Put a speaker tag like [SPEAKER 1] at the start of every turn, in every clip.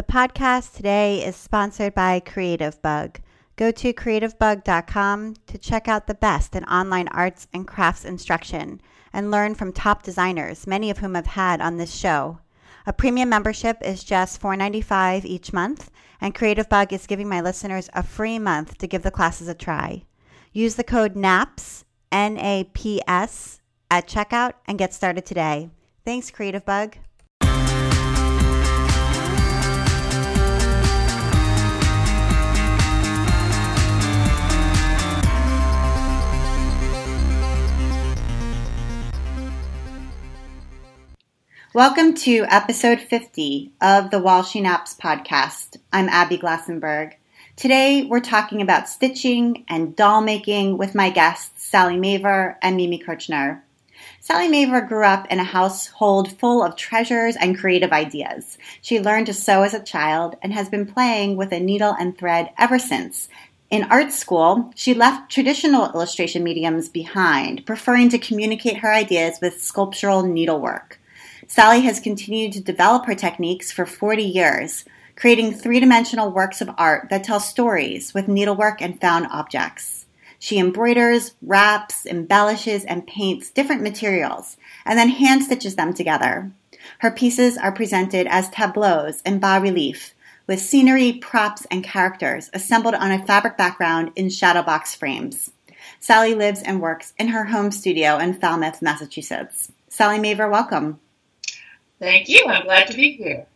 [SPEAKER 1] The podcast today is sponsored by Creativebug. Go to creativebug.com to check out the best in online arts and crafts instruction and learn from top designers, many of whom have had on this show. A premium membership is just $4.95 each month, and Creativebug is giving my listeners a free month to give the classes a try. Use the code NAPS, N A P S, at checkout and get started today. Thanks, Creativebug. Welcome to episode 50 of the While She Naps podcast. I'm Abby Glassenberg. Today we're talking about stitching and doll making with my guests Salley Mavor and Mimi Kirchner. Salley Mavor grew up in a household full of treasures and creative ideas. She learned to sew as a child and has been playing with a needle and thread ever since. In art school, she left traditional illustration mediums behind, preferring to communicate her ideas with sculptural needlework. Salley has continued to develop her techniques for 40 years, creating three dimensional works of art that tell stories with needlework and found objects. She embroiders, wraps, embellishes, and paints different materials, and then hand stitches them together. Her pieces are presented as tableaus in bas relief, with scenery, props, and characters assembled on a fabric background in shadow box frames. Salley lives and works in her home studio in Falmouth, Massachusetts. Salley Mavor, welcome.
[SPEAKER 2] Thank you. I'm glad to be here.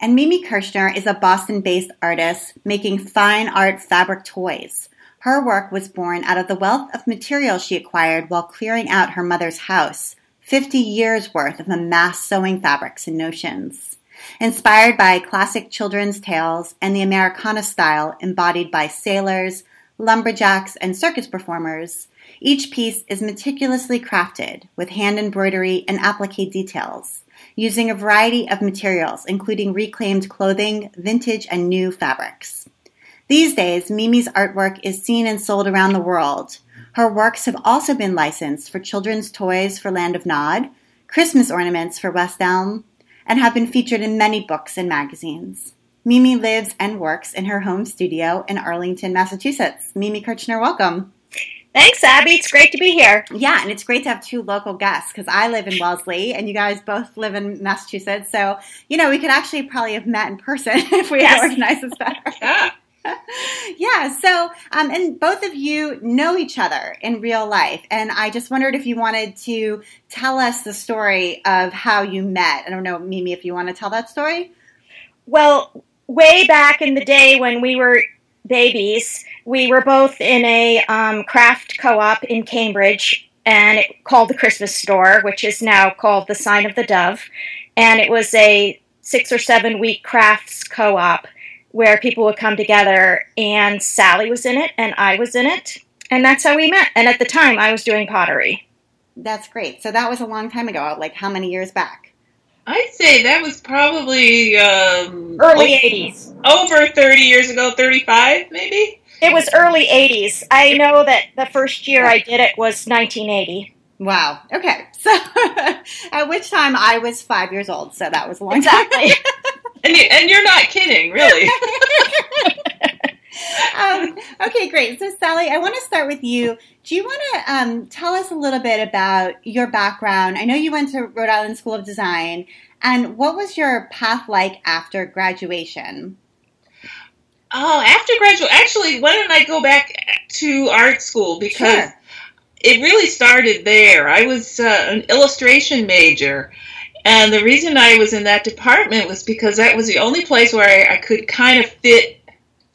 [SPEAKER 1] And Mimi Kirchner is a Boston based artist making fine art fabric toys. Her work was born out of the wealth of material she acquired while clearing out her mother's house 50 years worth of amassed sewing fabrics and notions. Inspired by classic children's tales and the Americana style embodied by sailors, lumberjacks, and circus performers, each piece is meticulously crafted with hand embroidery and applique details using a variety of materials, including reclaimed clothing, vintage, and new fabrics. These days, Mimi's artwork is seen and sold around the world. Her works have also been licensed for children's toys for Land of Nod, Christmas ornaments for West Elm, and have been featured in many books and magazines. Mimi lives and works in her home studio in Arlington, Massachusetts. Mimi Kirchner, welcome.
[SPEAKER 3] Thanks, Abby. It's great to be here.
[SPEAKER 1] Yeah, and it's great to have two local guests because I live in Wellesley and you guys both live in Massachusetts. So, you know, we could actually probably have met in person if we yes. had organized this better.
[SPEAKER 2] Yeah.
[SPEAKER 1] yeah. So, um, and both of you know each other in real life. And I just wondered if you wanted to tell us the story of how you met. I don't know, Mimi, if you want to tell that story.
[SPEAKER 3] Well, way back in the day when we were babies, we were both in a um, craft co-op in Cambridge, and it called the Christmas Store, which is now called the Sign of the Dove, and it was a six or seven week crafts co-op where people would come together, and Salley was in it, and I was in it, and that's how we met. And at the time, I was doing pottery.
[SPEAKER 1] That's great. So that was a long time ago. Like how many years back?
[SPEAKER 2] I'd say that was probably um,
[SPEAKER 3] early '80s,
[SPEAKER 2] over 30 years ago, 35 maybe.
[SPEAKER 3] It was early '80s. I know that the first year I did it was 1980.
[SPEAKER 1] Wow. Okay. So, at which time I was five years old, so that was a long
[SPEAKER 3] exactly.
[SPEAKER 1] time.
[SPEAKER 2] and, you, and you're not kidding, really.
[SPEAKER 1] um, okay, great. So, Salley, I want to start with you. Do you want to um, tell us a little bit about your background? I know you went to Rhode Island School of Design, and what was your path like after graduation?
[SPEAKER 2] Oh, after graduation, actually, why don't I go back to art school because sure. it really started there. I was uh, an illustration major. And the reason I was in that department was because that was the only place where I, I could kind of fit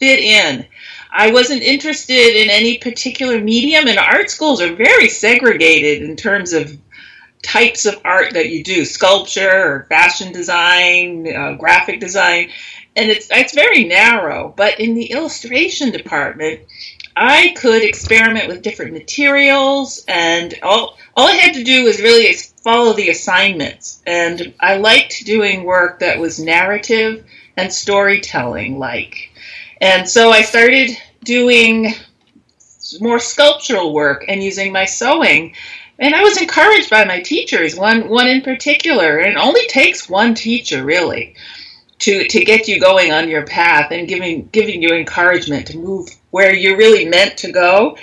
[SPEAKER 2] fit in. I wasn't interested in any particular medium, and art schools are very segregated in terms of types of art that you do sculpture or fashion design, uh, graphic design, and it's, it's very narrow. But in the illustration department, I could experiment with different materials, and all, all I had to do was really follow the assignments. And I liked doing work that was narrative and storytelling like. And so I started doing more sculptural work and using my sewing. And I was encouraged by my teachers, one one in particular, and it only takes one teacher really to to get you going on your path and giving giving you encouragement to move where you're really meant to go.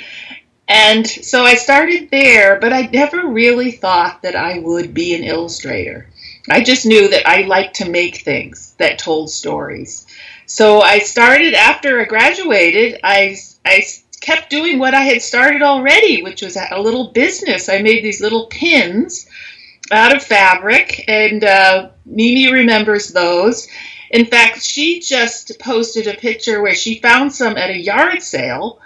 [SPEAKER 2] And so I started there, but I never really thought that I would be an illustrator. I just knew that I liked to make things that told stories. So I started after I graduated, I I kept doing what I had started already, which was a little business. I made these little pins out of fabric, and uh, Mimi remembers those. In fact, she just posted a picture where she found some at a yard sale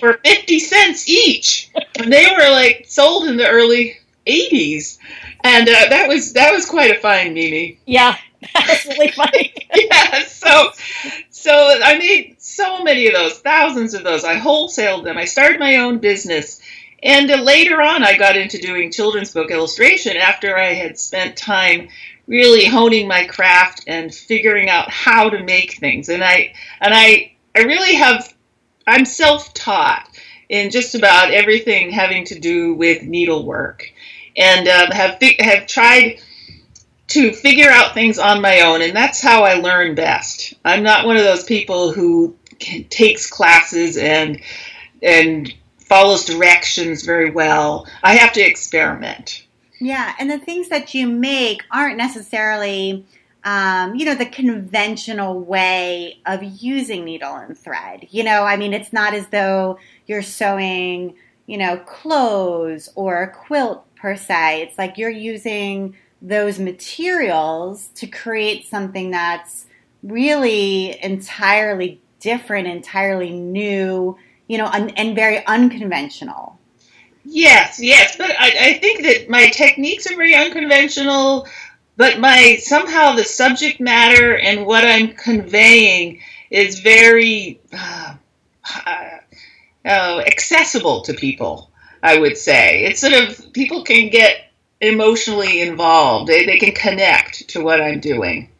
[SPEAKER 2] for 50 cents each. And they were like sold in the early 80s. And uh, that was that was quite a find, Mimi.
[SPEAKER 3] Yeah, that was really funny.
[SPEAKER 2] yeah, so so I made so many of those, thousands of those. I wholesaled them. I started my own business. And uh, later on, I got into doing children's book illustration after I had spent time really honing my craft and figuring out how to make things. And I and I I really have I'm self-taught in just about everything having to do with needlework, and uh, have have tried to figure out things on my own, and that's how I learn best. I'm not one of those people who can, takes classes and and follows directions very well. I have to experiment.
[SPEAKER 1] Yeah, and the things that you make aren't necessarily, um, you know, the conventional way of using needle and thread. You know, I mean, it's not as though you're sewing, you know, clothes or a quilt per se. It's like you're using those materials to create something that's really entirely different, entirely new, you know, un- and very unconventional.
[SPEAKER 2] Yes, yes, but I, I think that my techniques are very unconventional, but my somehow the subject matter and what I'm conveying is very uh, uh, accessible to people. I would say it's sort of people can get emotionally involved. They, they can connect to what I'm doing.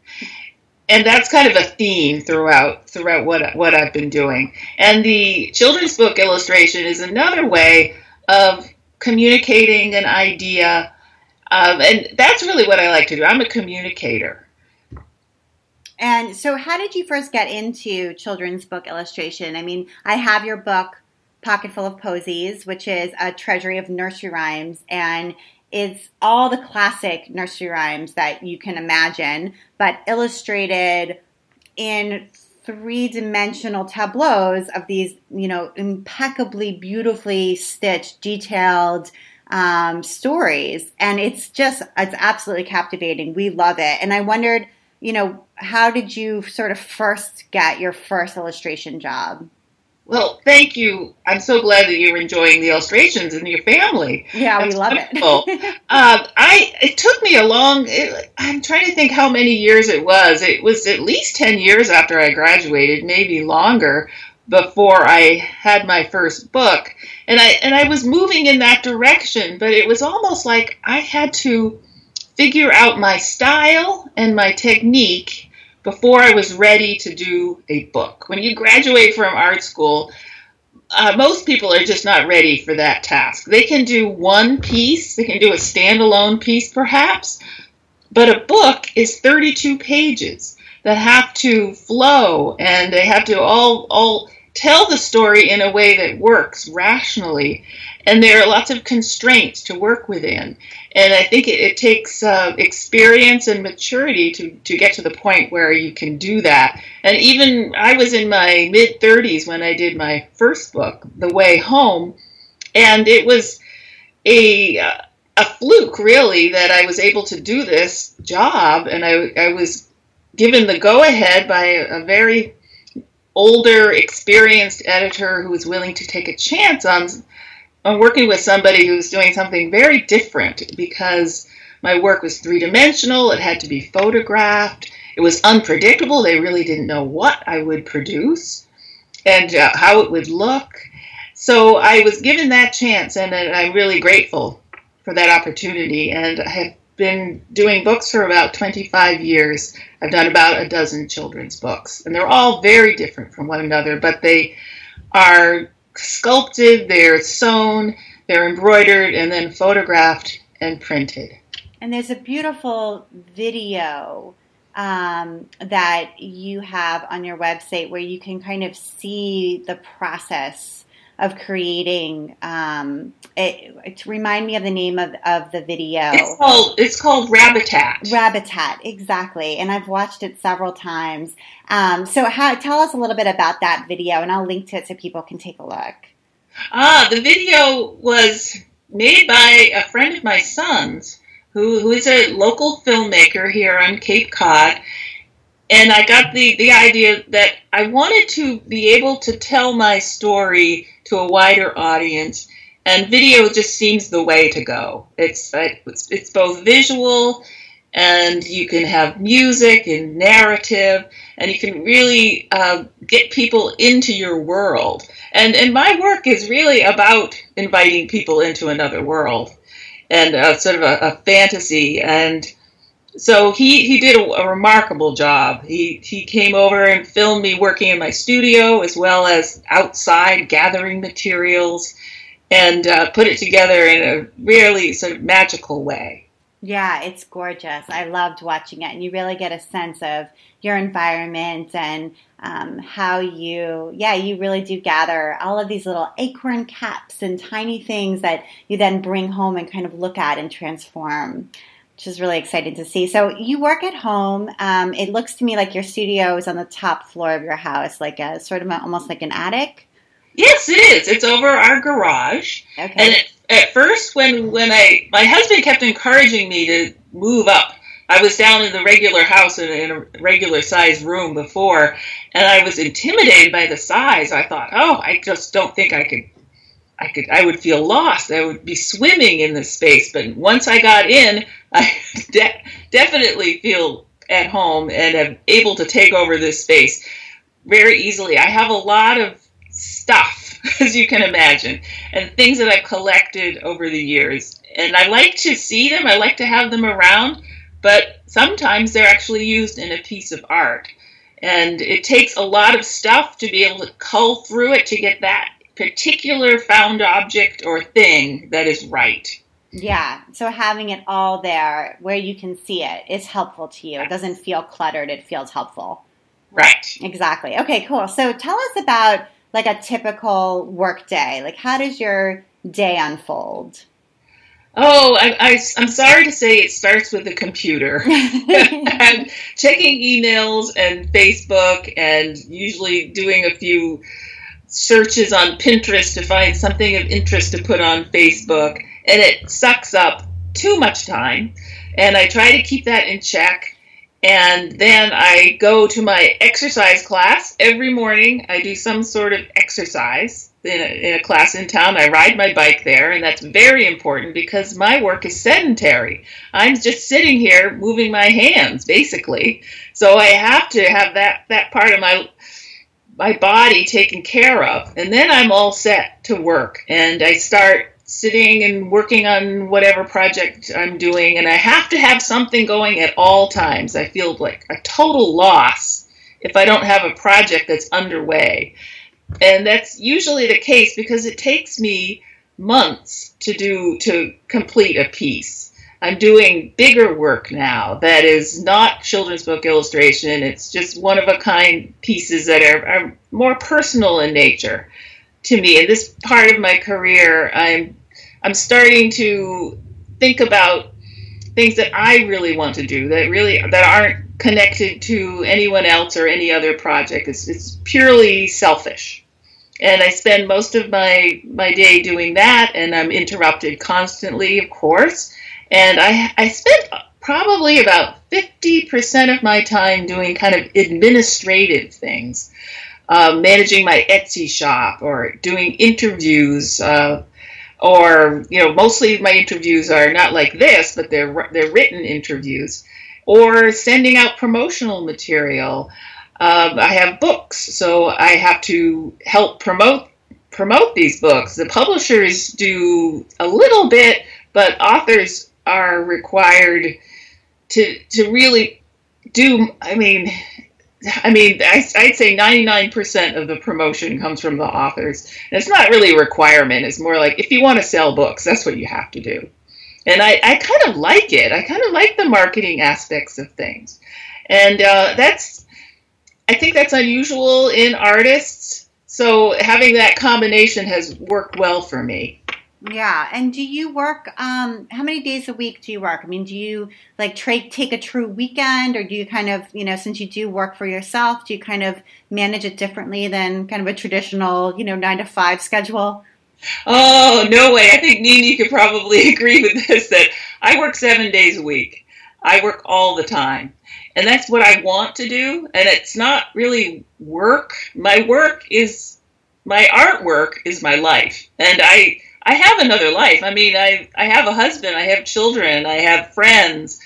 [SPEAKER 2] And that's kind of a theme throughout throughout what what I've been doing. And the children's book illustration is another way of communicating an idea. Um, and that's really what I like to do. I'm a communicator.
[SPEAKER 1] And so, how did you first get into children's book illustration? I mean, I have your book, Pocket Full of Posies, which is a treasury of nursery rhymes, and it's all the classic nursery rhymes that you can imagine, but illustrated in three dimensional tableaus of these, you know, impeccably, beautifully stitched, detailed um, stories. And it's just, it's absolutely captivating. We love it. And I wondered, you know, how did you sort of first get your first illustration job?
[SPEAKER 2] Well, thank you. I'm so glad that you're enjoying the illustrations and your family.
[SPEAKER 1] Yeah, That's we love wonderful. it.
[SPEAKER 2] uh, I it took me a long. It, I'm trying to think how many years it was. It was at least ten years after I graduated, maybe longer, before I had my first book. And I and I was moving in that direction, but it was almost like I had to figure out my style and my technique before I was ready to do a book. When you graduate from art school, uh, most people are just not ready for that task. They can do one piece, they can do a standalone piece perhaps, but a book is 32 pages that have to flow and they have to all all tell the story in a way that works rationally and there are lots of constraints to work within. And I think it, it takes uh, experience and maturity to, to get to the point where you can do that. And even I was in my mid 30s when I did my first book, The Way Home, and it was a a fluke really that I was able to do this job, and I, I was given the go ahead by a very older, experienced editor who was willing to take a chance on I'm working with somebody who's doing something very different because my work was three dimensional, it had to be photographed, it was unpredictable. They really didn't know what I would produce and uh, how it would look. So I was given that chance, and I'm really grateful for that opportunity. And I have been doing books for about 25 years. I've done about a dozen children's books, and they're all very different from one another, but they are sculpted, they're sewn, they're embroidered, and then photographed and printed.
[SPEAKER 1] And there's a beautiful video um, that you have on your website where you can kind of see the process of creating um, it, to remind me of the name of, of the video.
[SPEAKER 2] It's called it's called rabbitat
[SPEAKER 1] rabbitat exactly. And i've watched it several times. Um, so how, tell us a little bit about that video and i'll link to it so people can take a look.
[SPEAKER 2] Ah the video was made by a friend of my son's who, who is a local filmmaker here on Cape Cod. And I got the, the idea that I wanted to be able to tell my story to a wider audience, and video just seems the way to go. It's, it's, it's both visual and you can have music and narrative, and you can really uh, get people into your world. And, and my work is really about inviting people into another world and uh, sort of a, a, fantasy. And so he, he did a, remarkable job. He, he came over and filmed me working in my studio as well as outside gathering materials and uh, put it together in a really sort of magical way.
[SPEAKER 1] Yeah, it's gorgeous. I loved watching it, and you really get a sense of your environment and um, how you, yeah, you really do gather all of these little acorn caps and tiny things that you then bring home and kind of look at and transform, which is really exciting to see. So you work at home. Um, it looks to me like your studio is on the top floor of your house, like a sort of a, almost like an attic.
[SPEAKER 2] Yes, it is. It's over our garage. Okay. And it, at first, when when I my husband kept encouraging me to move up. I was down in the regular house in, in a regular sized room before, and I was intimidated by the size. I thought, oh, I just don't think I could I could I would feel lost. I would be swimming in this space. But once I got in, I de- definitely feel at home and am able to take over this space very easily. I have a lot of stuff, as you can imagine, and things that I've collected over the years. And I like to see them, I like to have them around, but sometimes they're actually used in a piece of art. And it takes a lot of stuff to be able to cull through it to get that particular found object or thing that is right.
[SPEAKER 1] Yeah, so having it all there where you can see it is helpful to you. It doesn't feel cluttered, it feels helpful.
[SPEAKER 2] Right.
[SPEAKER 1] Exactly. Okay, cool. So tell us about like a typical work day? Like, how does your day unfold?
[SPEAKER 2] Oh, I, I, am sorry to say it starts with the computer and checking emails and Facebook and usually doing a few searches on Pinterest to find something of interest to put on Facebook. And it sucks up too much time. And I try to keep that in check and then I go to my exercise class every morning. I do some sort of exercise in a, in a, class in town. I ride my bike there, and that's very important because my work is sedentary. I'm just sitting here moving my hands, basically. So I have to have that, that part of my my body taken care of, and then I'm all set to work. And I start sitting and working on whatever project I'm doing, and I have to have something going at all times. I feel like a total loss if I don't have a project that's underway. And that's usually the case because it takes me months to do to complete a piece. I'm doing bigger work now that is not children's book illustration. It's just one of a kind pieces that are, are more personal in nature to me. In this part of my career, I'm I'm starting to think about things that I really want to do that really that aren't connected to anyone else or any other project. It's, it's purely selfish. And I spend most of my, my day doing that, and I'm interrupted constantly, of course. And I, I spend probably about 50% of my time doing kind of administrative things, uh, managing my Etsy shop or doing interviews, uh, or you know mostly my interviews are not like this but they're they're written interviews. Or sending out promotional material. Um, i have books so i have to help promote promote these books. The publishers do a little bit but authors are required to to really do i mean I mean, I, would say 99% of the promotion comes from the authors. And it's not really a requirement. It's more like if you want to sell books, that's what you have to do. And I, I kind of like it. I kind of like the marketing aspects of things. and uh, that's I think that's unusual in artists. So having that combination has worked well for me.
[SPEAKER 1] Yeah, and do you work? Um, how many days a week do you work? I mean, do you like tra- take a true weekend, or do you kind of, you know, since you do work for yourself, do you kind of manage it differently than kind of a traditional, you know, nine to five schedule?
[SPEAKER 2] Oh no way! I think Mimi could probably agree with this. That I work seven days a week. I work all the time, and that's what I want to do. And it's not really work. My work is my artwork is my life, and I I have another life. I mean, I I have a husband, I have children, I have friends.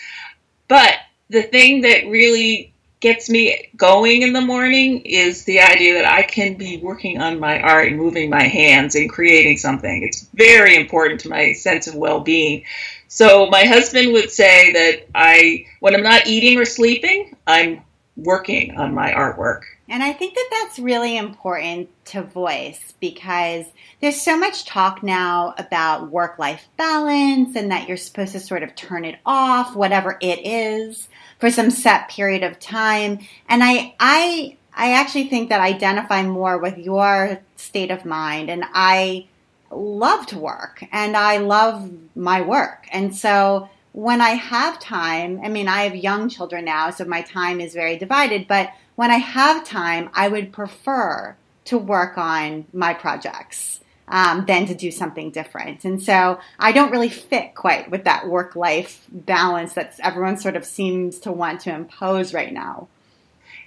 [SPEAKER 2] But the thing that really gets me going in the morning is the idea that I can be working on my art and moving my hands and creating something. It's very important to my sense of well-being. So my husband would say that I when I'm not eating or sleeping, I'm working on my artwork.
[SPEAKER 1] And I think that that's really important to voice because there's so much talk now about work life balance and that you're supposed to sort of turn it off, whatever it is, for some set period of time. And I, I, I actually think that I identify more with your state of mind and I love to work and I love my work. And so when I have time, I mean, I have young children now, so my time is very divided, but when I have time, I would prefer to work on my projects um, than to do something different. And so I don't really fit quite with that work life balance that everyone sort of seems to want to impose right now.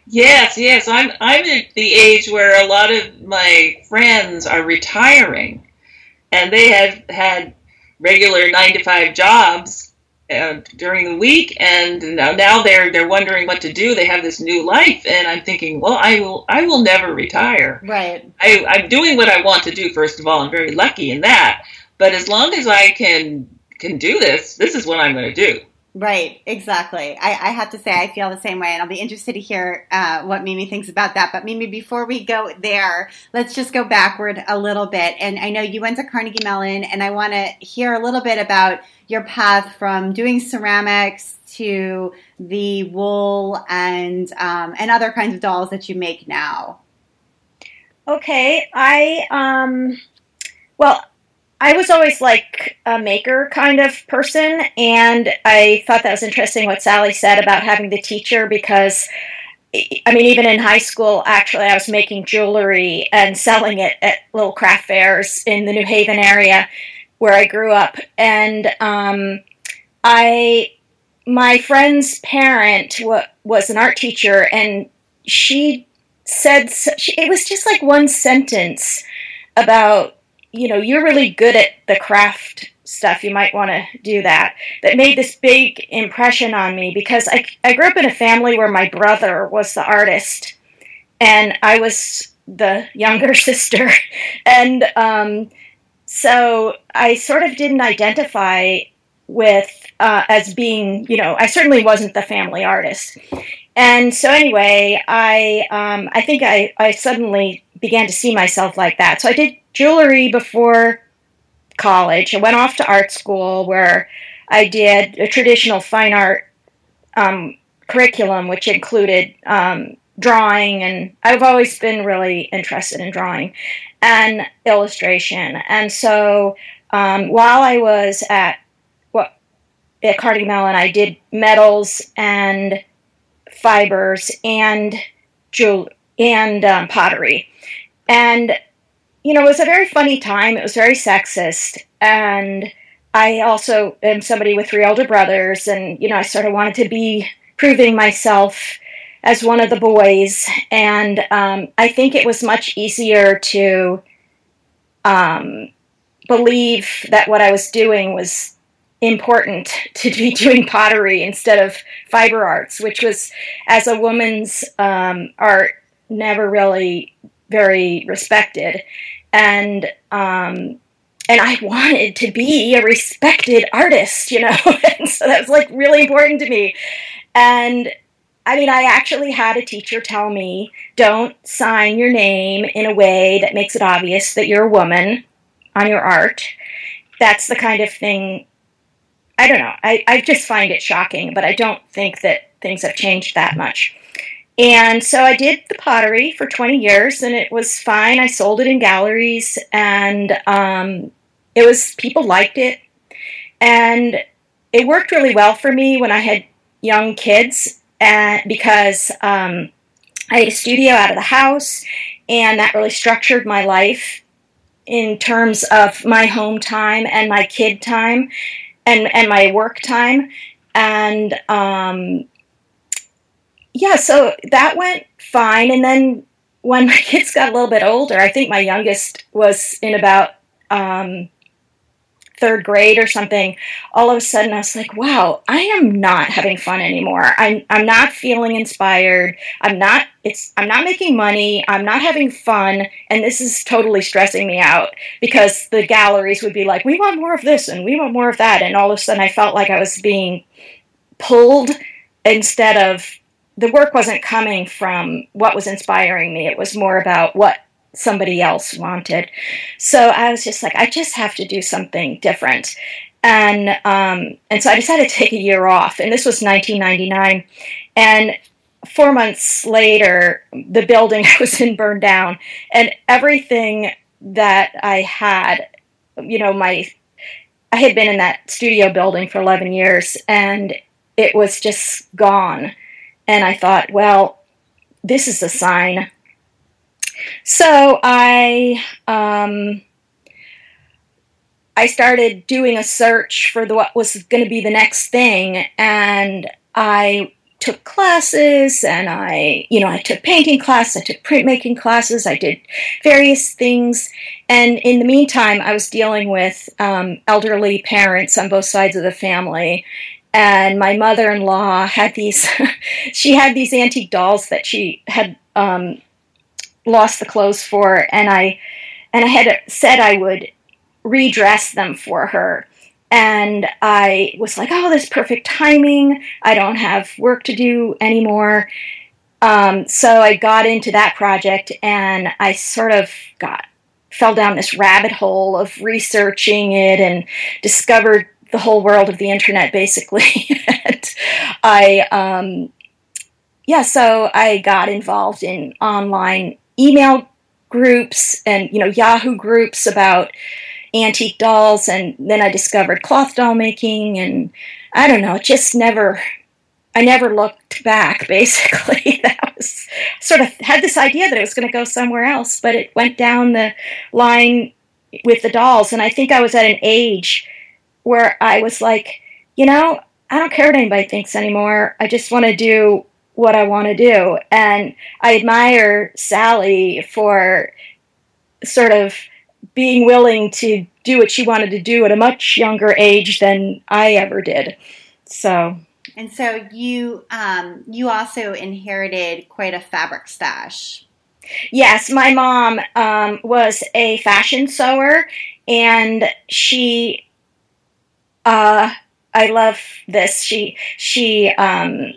[SPEAKER 2] Yes, yes. I'm I'm at the age where a lot of my friends are retiring and they have had regular nine to five jobs uh, during the week, and now, now they're they're wondering what to do. They have this new life, and I'm thinking, well, I will I will never retire.
[SPEAKER 1] Right.
[SPEAKER 2] I, I'm doing what I want to do. First of all, I'm very lucky in that. But as long as I can can do this, this is what I'm going to do.
[SPEAKER 1] Right, exactly. I, I, have to say, I feel the same way, and I'll be interested to hear uh, what Mimi thinks about that. But Mimi, before we go there, let's just go backward a little bit. And I know you went to Carnegie Mellon, and I want to hear a little bit about your path from doing ceramics to the wool and um, and other kinds of dolls that you make now.
[SPEAKER 3] Okay, I um, well, I was always like a maker kind of person, and I thought that was interesting what Salley said about having the teacher because. I mean, even in high school, actually, I was making jewelry and selling it at little craft fairs in the New Haven area where I grew up. And um, I, my friend's parent w- was an art teacher, and she said she, it was just like one sentence about you know, you're really good at the craft stuff. You might want to do that. That made this big impression on me because I, I grew up in a family where my brother was the artist and I was the younger sister. And um, so I sort of didn't identify with uh, as being, you know, I certainly wasn't the family artist. And so anyway, I um, I think I, I suddenly began to see myself like that. So I did jewelry before college. I went off to art school where I did a traditional fine art um, curriculum, which included um, drawing, and I've always been really interested in drawing and illustration. And so um, while I was at what at Carnegie Mellon, I did metals and fibers and jewel and um, pottery, and you know, it was a very funny time. It was very sexist. And I also am somebody with three older brothers. And, you know, I sort of wanted to be proving myself as one of the boys. And um, I think it was much easier to um, believe that what I was doing was important to be doing pottery instead of fiber arts, which was, as a woman's um, art, never really very respected, and um, and I wanted to be a respected artist, you know, and so that's like really important to me. And I mean, I actually had a teacher tell me, don't sign your name in a way that makes it obvious that you're a woman on your art. That's the kind of thing. I don't know. I, I just find it shocking, but I don't think that things have changed that much. And so I did the pottery for 20 years, and it was fine. I sold it in galleries, and um, it was people liked it, and it worked really well for me when I had young kids, and because um, I had a studio out of the house, and that really structured my life in terms of my home time and my kid time and and my work time. And um, yeah so that went fine. And then when my kids got a little bit older i think my youngest was in about um, third grade or something, all of a sudden I was like, wow, I am not having fun anymore. I'm I'm not feeling inspired. I'm not it's I'm not making money. I'm not having fun, and this is totally stressing me out because the galleries would be like, we want more of this and we want more of that, and all of a sudden I felt like I was being pulled instead of the work wasn't coming from what was inspiring me. It was more about what somebody else wanted. So I was just like, I just have to do something different. And um, and so I decided to take a year off, and this was 1999. And four months later, the building I was in burned down, and everything that I had, you know, my I had been in that studio building for 11 years, and it was just gone. And I thought, well, this is a sign so I um, I started doing a search for the, what was going to be the next thing, and I took classes and I, you know, I took painting classes, I took printmaking classes, I did various things. And in the meantime, I was dealing with um, elderly parents on both sides of the family. And my mother in law had these, she had these antique dolls that she had um, lost the clothes for, and I and I had said I would redress them for her. And I was like, oh, this perfect timing. I don't have work to do anymore. Um, so I got into that project and I sort of got fell down this rabbit hole of researching it and discovered the whole world of the internet basically. and I, um, yeah, so I got involved in online email groups and you know Yahoo groups about antique dolls, and then I discovered cloth doll making, and I don't know, just never. I never looked back. Basically, that was sort of had this idea that it was going to go somewhere else, but it went down the line with the dolls, and I think I was at an age where I was like, you know, I don't care what anybody thinks anymore. I just want to do what I want to do. And I admire Salley for sort of being willing to do what she wanted to do at a much younger age than I ever did. So.
[SPEAKER 1] And so you um, you also inherited quite a fabric stash.
[SPEAKER 3] Yes, my mom um, was a fashion sewer, and she. Uh, I love this. She she um,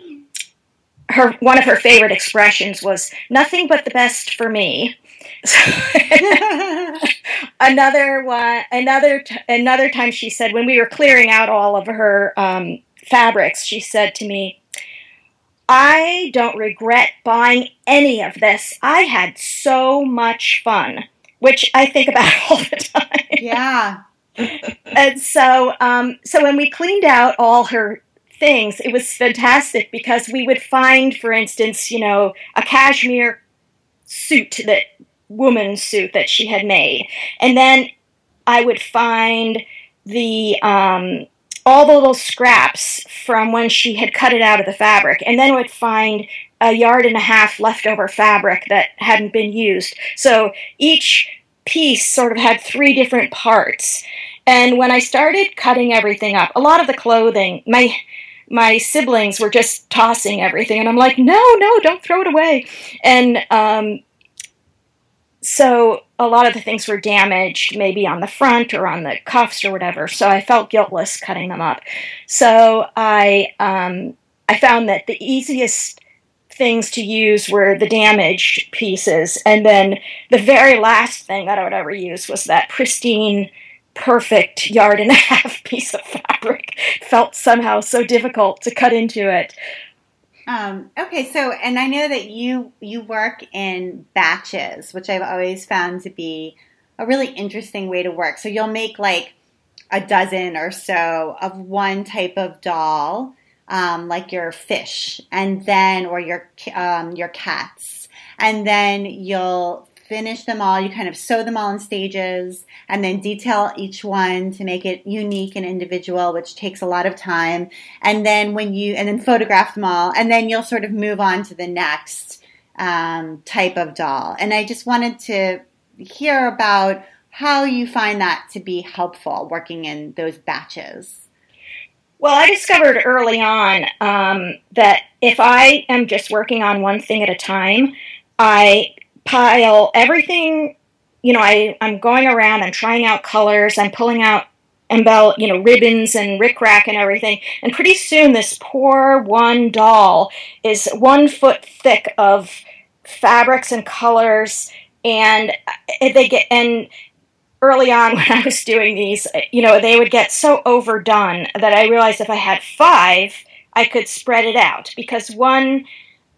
[SPEAKER 3] her one of her favorite expressions was nothing but the best for me. another one, another another time she said when we were clearing out all of her um, fabrics, she said to me, "I don't regret buying any of this. I had so much fun." Which I think about all the time.
[SPEAKER 1] Yeah.
[SPEAKER 3] and so, um, so when we cleaned out all her things. It was fantastic because we would find, for instance, you know, a cashmere suit that woman's suit that she had made, and then I would find the um, all the little scraps from when she had cut it out of the fabric, and then would find a yard and a half leftover fabric that hadn't been used. So each piece sort of had three different parts. And when I started cutting everything up, a lot of the clothing, my my siblings were just tossing everything, and I'm like, no, no, don't throw it away. And um, so a lot of the things were damaged, maybe on the front or on the cuffs or whatever. So I felt guiltless cutting them up. So I um, I found that the easiest things to use were the damaged pieces, and then the very last thing that I would ever use was that pristine perfect yard and a half piece of fabric felt somehow so difficult to cut into it.
[SPEAKER 1] Um, okay, so and I know that you you work in batches, which I've always found to be a really interesting way to work. So you'll make like a dozen or so of one type of doll, um, like your fish, and then or your um, your cats, and then you'll finish them all. You kind of sew them all in stages and then detail each one to make it unique and individual, which takes a lot of time. And then when you, and then photograph them all, and then you'll sort of move on to the next um, type of doll. And I just wanted to hear about how you find that to be helpful working in those batches.
[SPEAKER 3] Well, I discovered early on um, that if I am just working on one thing at a time, I pile everything. You know, I I'm going around. I'm trying out colors. I'm pulling out embell you know ribbons and rickrack and everything and pretty soon this poor one doll is one foot thick of fabrics and colors and uh, they get and early on when i was doing these you know they would get so overdone that i realized if i had five i could spread it out because one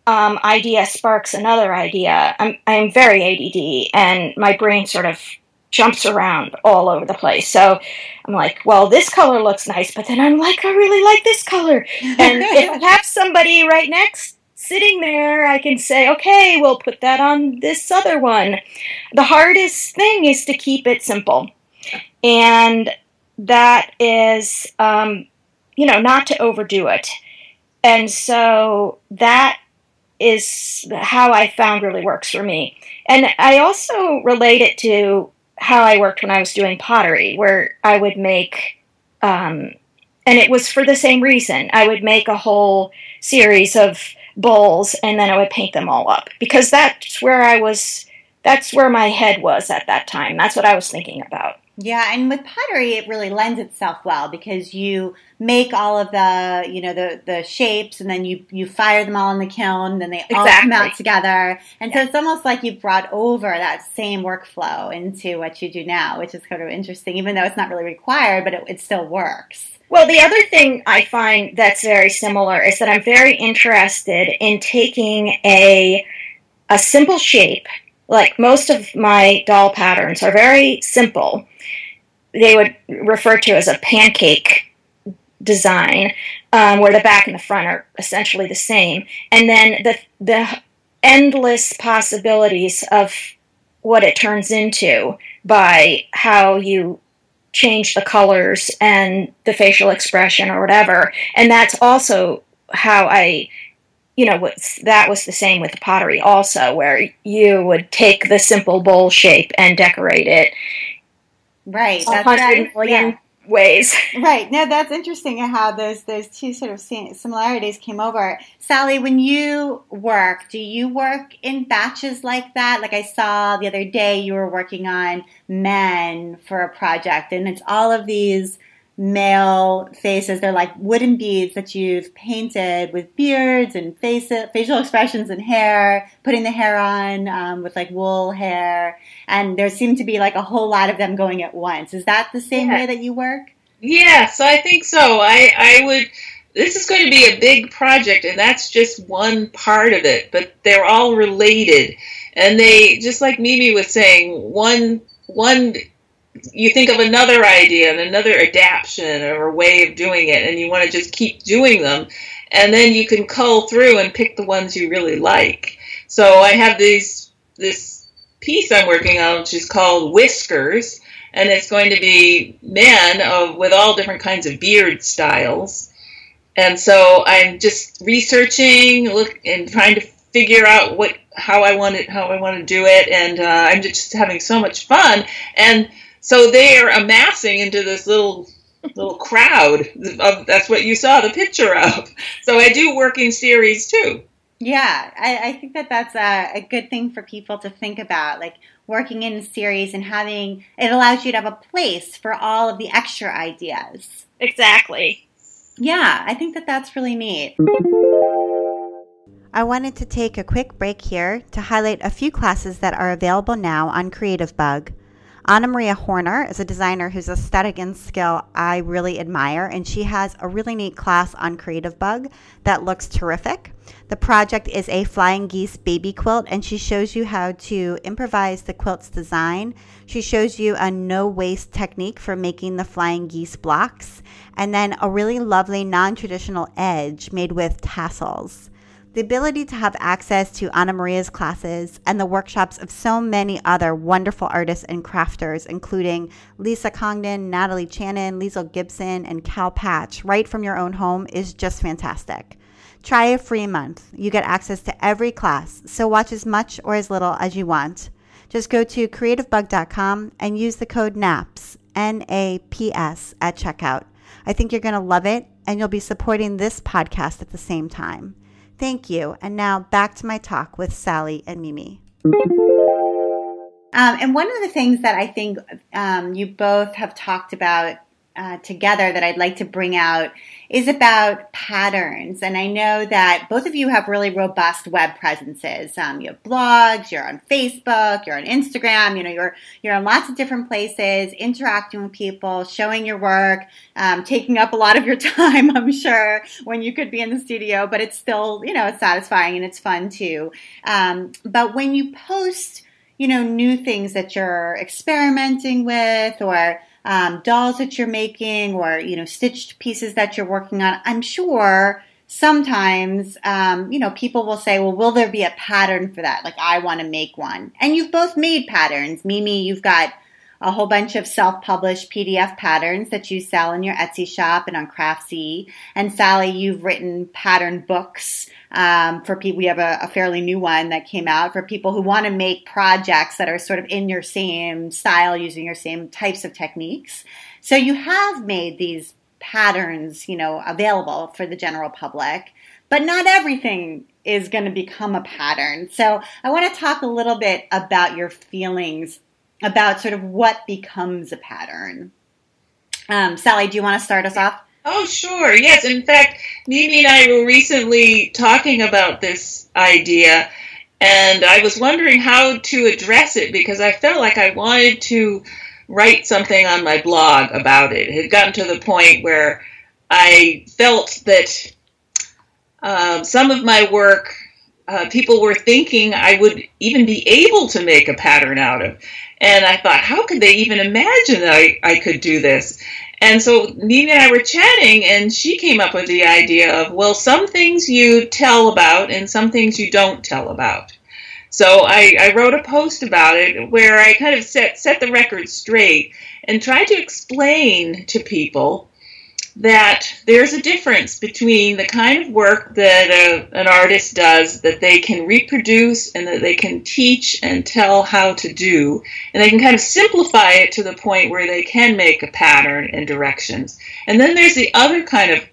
[SPEAKER 3] um, idea sparks another idea. I'm, I'm very ADD and my brain sort of jumps around all over the place. So I'm like, well, this color looks nice, but then I'm like, I really like this color. And if I have somebody right next sitting there, I can say, okay, we'll put that on this other one. The hardest thing is to keep it simple. And that is, um, you know, not to overdo it. And so that is how I found really works for me. And I also relate it to how I worked when I was doing pottery, where I would make, um, and it was for the same reason. I would make a whole series of bowls and then I would paint them all up because that's where I was, that's where my head was at that time. That's what I was thinking about.
[SPEAKER 1] Yeah, and with pottery, it really lends itself well because you make all of the, you know, the the shapes, and then you you fire them all in the kiln, then they all come out together, and yeah. so it's almost like you've brought over that same workflow into what you do now, which is kind of interesting, even though it's not really required, but it, it still works.
[SPEAKER 3] Well, the other thing I find that's very similar is that I'm very interested in taking a a simple shape like most of my doll patterns are very simple. They would refer to as a pancake design, um, where the back and the front are essentially the same, and then the the endless possibilities of what it turns into by how you change the colors and the facial expression or whatever. And that's also how I you know, that was the same with the pottery also, where you would take the simple bowl shape and decorate it.
[SPEAKER 1] Right.
[SPEAKER 3] That's right. Yeah. ways.
[SPEAKER 1] Right. No, that's interesting how those those two sort of similarities came over. Salley, when you work, do you work in batches like that? Like I saw the other day, you were working on men for a project, and it's all of these male faces. They're like wooden beads that you've painted with beards and face facial expressions and hair, putting the hair on um, with like wool hair. And there seem to be like a whole lot of them going at once. Is that the same yeah. way that you work?
[SPEAKER 2] Yes, I think so. I, I would. This is going to be a big project, and that's just one part of it. But they're all related, and they just like Mimi was saying, one one you think of another idea and another adaptation or way of doing it, and you want to just keep doing them, and then you can cull through and pick the ones you really like. So I have these this piece I'm working on, which is called Whiskers, and it's going to be men of with all different kinds of beard styles. And so I'm just researching, look, and trying to figure out what how I want it, how I want to do it, and uh, I'm just having so much fun. And so they are amassing into this little little crowd. Of, that's what you saw the picture of. So I do working series too.
[SPEAKER 1] Yeah, I, I think that that's a, a, good thing for people to think about, like working in a series and having it allows you to have a place for all of the extra ideas.
[SPEAKER 3] Exactly.
[SPEAKER 1] Yeah, I think that that's really neat. I wanted to take a quick break here to highlight a few classes that are available now on Creativebug. Anna Maria Horner is a designer whose aesthetic and skill I really admire, and she has a really neat class on Creativebug that looks terrific. The project is a flying geese baby quilt, and she shows you how to improvise the quilt's design. She shows you a no waste technique for making the flying geese blocks, and then a really lovely non traditional edge made with tassels. The ability to have access to Anna Maria's classes and the workshops of so many other wonderful artists and crafters, including Lisa Congdon, Natalie Chanin, Liesl Gibson, and Cal Patch, right from your own home, is just fantastic. Try a free month. You get access to every class, so watch as much or as little as you want. Just go to creativebug.com and use the code NAPS, N A P S, at checkout. I think you're going to love it, and you'll be supporting this podcast at the same time. Thank you. And now back to my talk with Salley and Mimi. Um, and one of the things that I think um, you both have talked about uh, together that I'd like to bring out is about patterns. And I know that both of you have really robust web presences. Um, you have blogs, you're on Facebook, you're on Instagram, you know, you're, you're in lots of different places, interacting with people, showing your work, um, taking up a lot of your time, I'm sure, when you could be in the studio, but it's still, you know, it's satisfying and it's fun too. Um, but when you post, you know, new things that you're experimenting with or um, dolls that you're making or you know stitched pieces that you're working on i'm sure sometimes um, you know people will say well will there be a pattern for that? Like i want to make one. And you've both made patterns. Mimi you've got a whole bunch of self-published PDF patterns that you sell in your Etsy shop and on Craftsy. And Salley, you've written pattern books um, for people. We have a, a, fairly new one that came out for people who want to make projects that are sort of in your same style, using your same types of techniques. So you have made these patterns, you know, available for the general public. But not everything is going to become a pattern. So I want to talk a little bit about your feelings about sort of what becomes a pattern. Um, Salley, do you want to start us off?
[SPEAKER 2] Oh, sure. Yes. In fact, Mimi and I were recently talking about this idea, and I was wondering how to address it because I felt like I wanted to write something on my blog about it. It had gotten to the point where I felt that um, some of my work uh, people were thinking I would even be able to make a pattern out of. And I thought, how could they even imagine that I, I could do this? And so Mimi and I were chatting, and she came up with the idea of, well, some things you tell about and some things you don't tell about. So I, I wrote a post about it where I kind of set, set the record straight and tried to explain to people that there's a difference between the kind of work that a, an artist does that they can reproduce and that they can teach and tell how to do. And they can kind of simplify it to the point where they can make a pattern and directions. And then there's the other kind of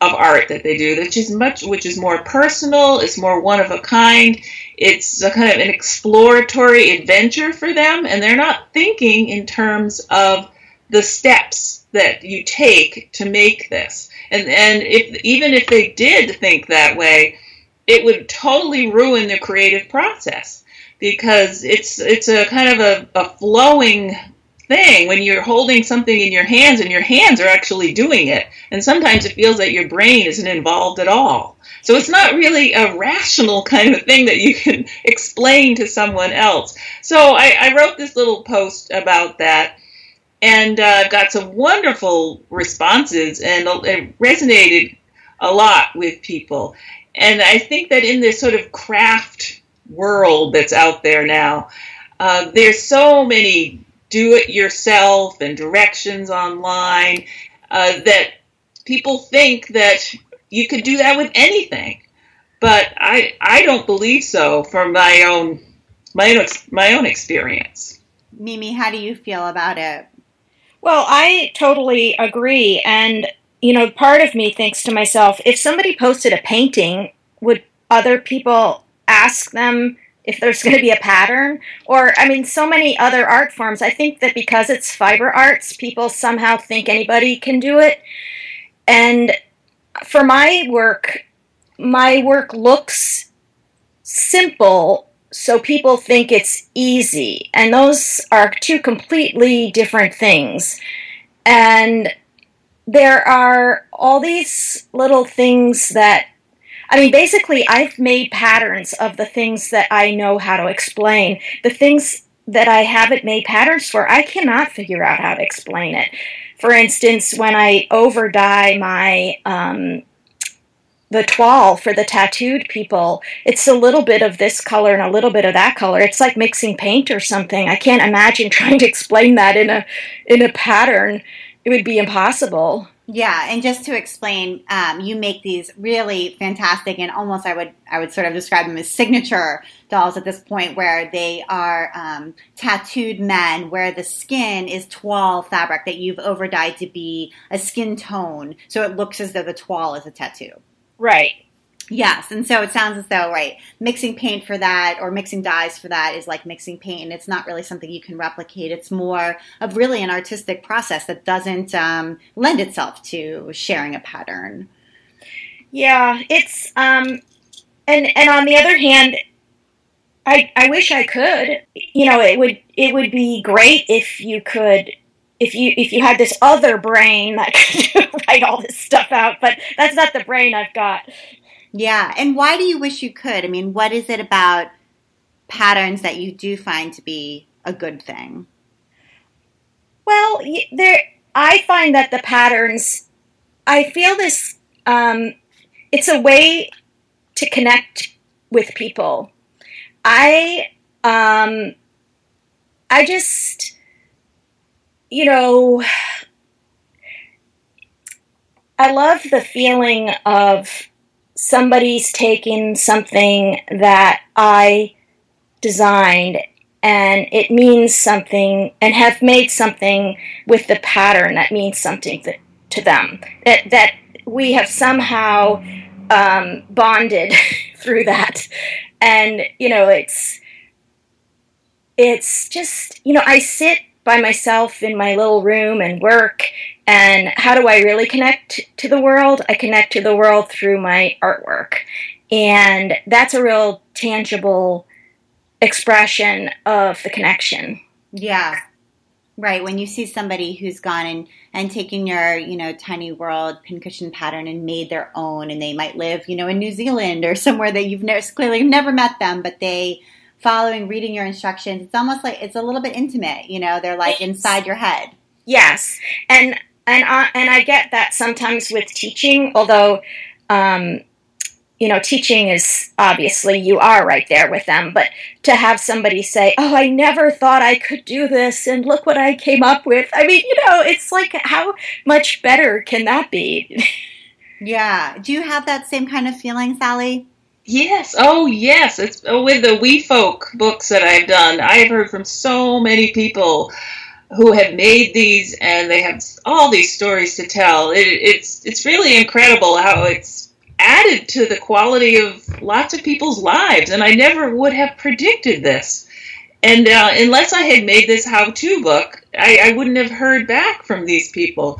[SPEAKER 2] of art that they do which is much which is more personal it's more one of a kind. It's a kind of an exploratory adventure for them and they're not thinking in terms of the steps that you take to make this. And and if even if they did think that way, it would totally ruin the creative process because it's it's a kind of a, a flowing thing when you're holding something in your hands and your hands are actually doing it. And sometimes it feels that your brain isn't involved at all. So it's not really a rational kind of thing that you can explain to someone else. So I, I wrote this little post about that and uh, got some wonderful responses, and it resonated a lot with people. And I think that in this sort of craft world that's out there now, uh, there's so many do-it-yourself and directions online uh, that people think that you could do that with anything. But I I don't believe so from my own my own my own experience.
[SPEAKER 1] Mimi, how do you feel about it?
[SPEAKER 3] Well, I totally agree. And, you know, part of me thinks to myself, if somebody posted a painting, would other people ask them if there's going to be a pattern? Or, I mean, so many other art forms. I think that because it's fiber arts, people somehow think anybody can do it. And for my work, my work looks simple so people think it's easy. And those are two completely different things. And there are all these little things that I mean, basically, I've made patterns of the things that I know how to explain. The things that I haven't made patterns for, I cannot figure out how to explain it. For instance, when I over dye my um, the toile for the tattooed people, it's a little bit of this color and a little bit of that color. It's like mixing paint or something. I can't imagine trying to explain that in a in a pattern. It would be impossible.
[SPEAKER 1] Yeah, and just to explain, um, you make these really fantastic and almost I would I would sort of describe them as signature dolls at this point, where they are um, tattooed men, where the skin is toile fabric that you've over dyed to be a skin tone, so it looks as though the toile is a tattoo.
[SPEAKER 3] Right.
[SPEAKER 1] Yes, and so it sounds as though right mixing paint for that or mixing dyes for that is like mixing paint, and it's not really something you can replicate. It's more of really an artistic process that doesn't um, lend itself to sharing a pattern.
[SPEAKER 3] Yeah, it's um, and and on the other hand, I I wish I could. You know, it would it would be great if you could if you if you had this other brain that could write all this stuff out, but that's not the brain I've got.
[SPEAKER 1] Yeah, and why do you wish you could? I mean, what is it about patterns that you do find to be a good thing?
[SPEAKER 3] Well, there I find that the patterns I feel this um, it's a way to connect with people. I um, I just you know I love the feeling of somebody's taking something that I designed and it means something and have made something with the pattern that means something th- to them. That that we have somehow um, bonded through that. And you know it's it's just you know i sit by myself in my little room and work and how do I really connect to the world? I connect to the world through my artwork. And that's a real tangible expression of the connection.
[SPEAKER 1] Yeah. Right. When you see somebody who's gone and, and taken your, you know, tiny world pincushion pattern and made their own and they might live, you know, in New Zealand or somewhere that you've never clearly never met them, but they following, reading your instructions, it's almost like it's a little bit intimate, you know, they're like inside your head.
[SPEAKER 3] Yes. And and I, and I get that sometimes with teaching, although um, you know, teaching is obviously you are right there with them, but to have somebody say, "Oh, I never thought I could do this and look what I came up with." I mean, you know, it's like how much better can that be?
[SPEAKER 1] yeah. Do you have that same kind of feeling, Salley?
[SPEAKER 2] Yes. Oh, yes. It's oh, with the Wee Folk books that I've done. I've heard from so many people who have made these, and they have all these stories to tell. It, it's it's really incredible how it's added to the quality of lots of people's lives, and I never would have predicted this. And uh, unless I had made this how-to book, I, I wouldn't have heard back from these people.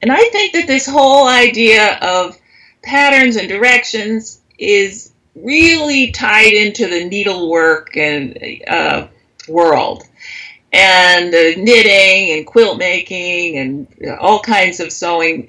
[SPEAKER 2] And I think that this whole idea of patterns and directions is really tied into the needlework and uh, world and uh, knitting and quilt making and all kinds of sewing.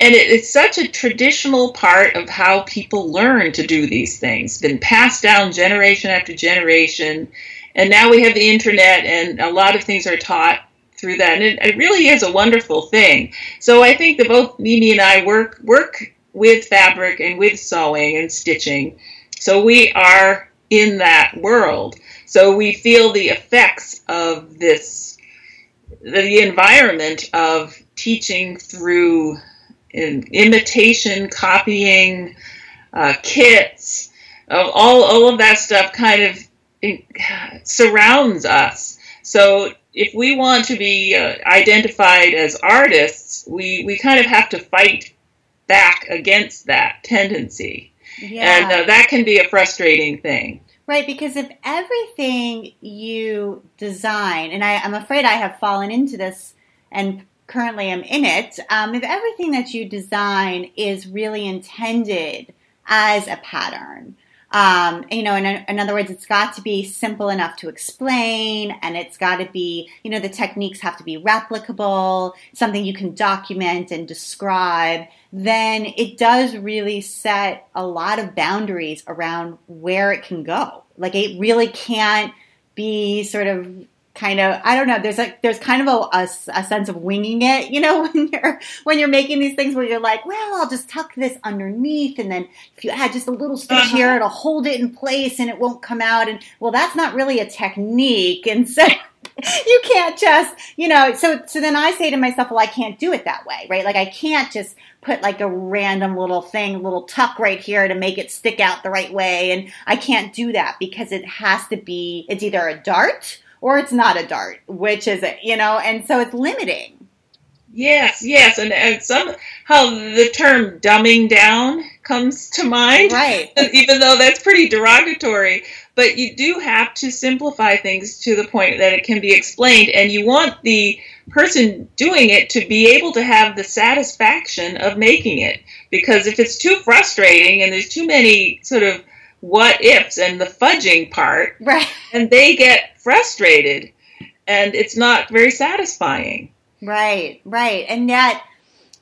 [SPEAKER 2] And it, it's such a traditional part of how people learn to do these things. Been passed down generation after generation, and now we have the internet, and a lot of things are taught through that. And it, it really is a wonderful thing. So I think that both Mimi and I work work with fabric and with sewing and stitching. So we are in that world. So we feel the effects of this, the environment of teaching through imitation, copying, uh, kits, all, all of that stuff kind of surrounds us. So if we want to be uh, identified as artists, we, we kind of have to fight back against that tendency. Yeah. And uh, that can be a frustrating thing.
[SPEAKER 1] Right, because if everything you design, and I, am afraid I have fallen into this and currently am in it, um, if everything that you design is really intended as a pattern, Um, you know, in, in other words, it's got to be simple enough to explain, and it's got to be, you know, the techniques have to be replicable, something you can document and describe. Then it does really set a lot of boundaries around where it can go. Like it really can't be sort of kind of I don't know. There's like there's kind of a, a, a, sense of winging it, you know, when you're when you're making these things where you're like, well, I'll just tuck this underneath, and then if you add just a little stitch uh-huh. here, it'll hold it in place and it won't come out. And well, that's not really a technique, and so. you can't just, you know, so so then I say to myself, well, I can't do it that way, right? Like I can't just put like a random little thing, little tuck right here to make it stick out the right way, and I can't do that because it has to be. It's either a dart or it's not a dart. Which is it? You know, and so it's limiting.
[SPEAKER 2] Yes, yes, and, and somehow the term dumbing down comes to mind.
[SPEAKER 1] Right.
[SPEAKER 2] Even though that's pretty derogatory. But you do have to simplify things to the point that it can be explained, and you want the person doing it to be able to have the satisfaction of making it. Because if it's too frustrating and there's too many sort of what ifs and the fudging part,
[SPEAKER 1] right.
[SPEAKER 2] and they get frustrated, and it's not very satisfying.
[SPEAKER 1] Right, right, and yet,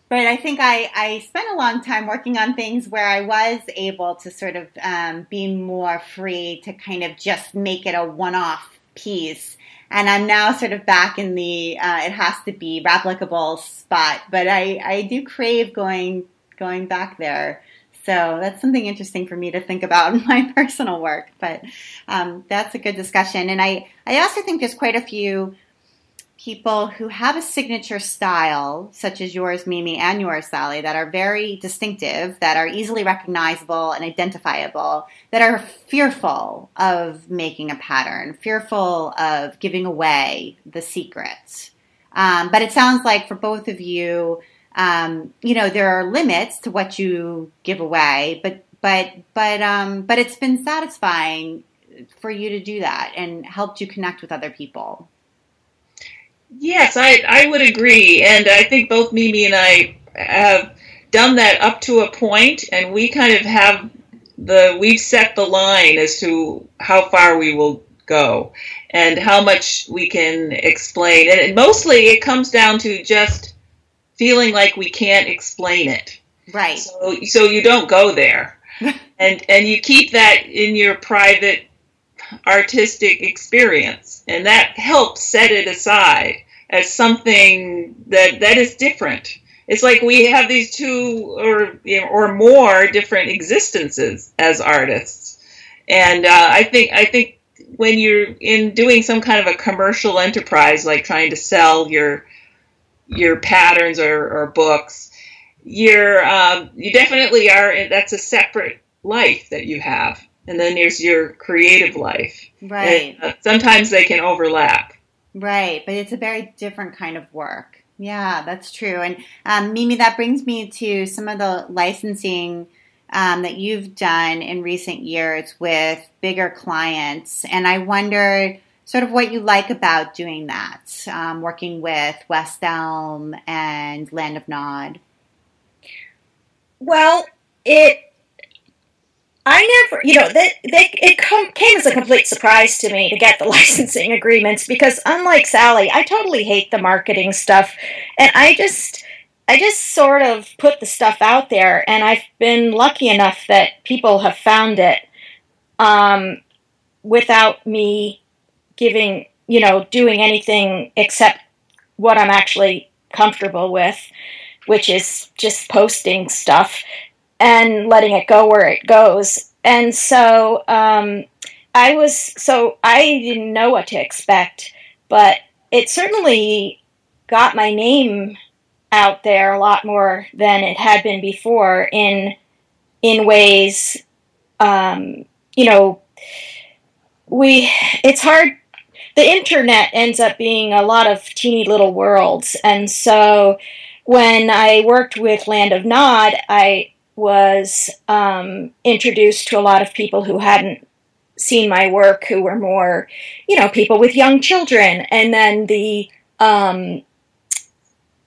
[SPEAKER 1] but I think I I spent a long time working on things where I was able to sort of um, be more free to kind of just make it a one-off piece. And I'm now sort of back in the uh, it has to be replicable spot, but I I do crave going going back there. So that's something interesting for me to think about in my personal work. But um, that's a good discussion. And I, I also think there's quite a few people who have a signature style, such as yours, Mimi, and yours, Salley, that are very distinctive, that are easily recognizable and identifiable, that are fearful of making a pattern, fearful of giving away the secret. Um, but it sounds like for both of you, um, you know, there are limits to what you give away, but but but um, but it's been satisfying for you to do that and helped you connect with other people.
[SPEAKER 2] Yes, I I would agree, and I think both Mimi and I have done that up to a point, and we kind of have the we've set the line as to how far we will go and how much we can explain, and mostly it comes down to just feeling like we can't explain it.
[SPEAKER 1] Right.
[SPEAKER 2] So, so you don't go there. and and you keep that in your private artistic experience and that helps set it aside as something that that is different. It's like we have these two or you know, or more different existences as artists. And uh, I think I think when you're in doing some kind of a commercial enterprise like trying to sell your your patterns or, or books, you're um, you definitely are. That's a separate life that you have, and then there's your creative life.
[SPEAKER 1] Right.
[SPEAKER 2] And, uh, sometimes they can overlap.
[SPEAKER 1] Right, but it's a very different kind of work. Yeah, that's true. And um, Mimi, that brings me to some of the licensing. Um, that you've done in recent years with bigger clients. And I wondered sort of what you like about doing that, um, working with West Elm and Land of Nod.
[SPEAKER 3] Well, it. I never, you know, that they, it com- came as a complete surprise to me to get the licensing agreements because, unlike Salley, I totally hate the marketing stuff, and I just, I just sort of put the stuff out there, and I've been lucky enough that people have found it um, without me giving, you know, doing anything except what I'm actually comfortable with, which is just posting stuff and letting it go where it goes. And so um, I was, so I didn't know what to expect, but it certainly got my name out there a lot more than it had been before in in ways um, you know we it's hard the internet ends up being a lot of teeny little worlds. And so when I worked with Land of Nod, I was um, introduced to a lot of people who hadn't seen my work, who were more, you know, people with young children. And then the um,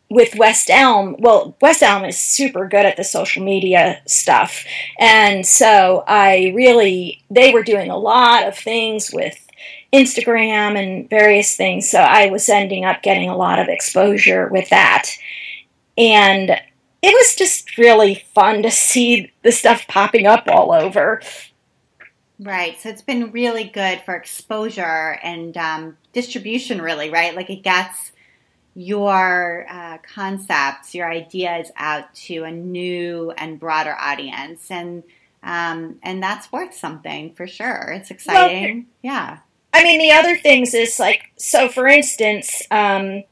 [SPEAKER 3] with West Elm, well, West Elm is super good at the social media stuff. And so I really, they were doing a lot of things with Instagram and various things. So I was ending up getting a lot of exposure with that. And it was just really fun to see the stuff popping up all over.
[SPEAKER 1] Right. So it's been really good for exposure and um, distribution, really, right? Like it gets your uh, concepts, your ideas out to a new and broader audience, and um, and that's worth something for sure. It's exciting. Well, yeah.
[SPEAKER 3] I mean, the other things is like so. For instance, um,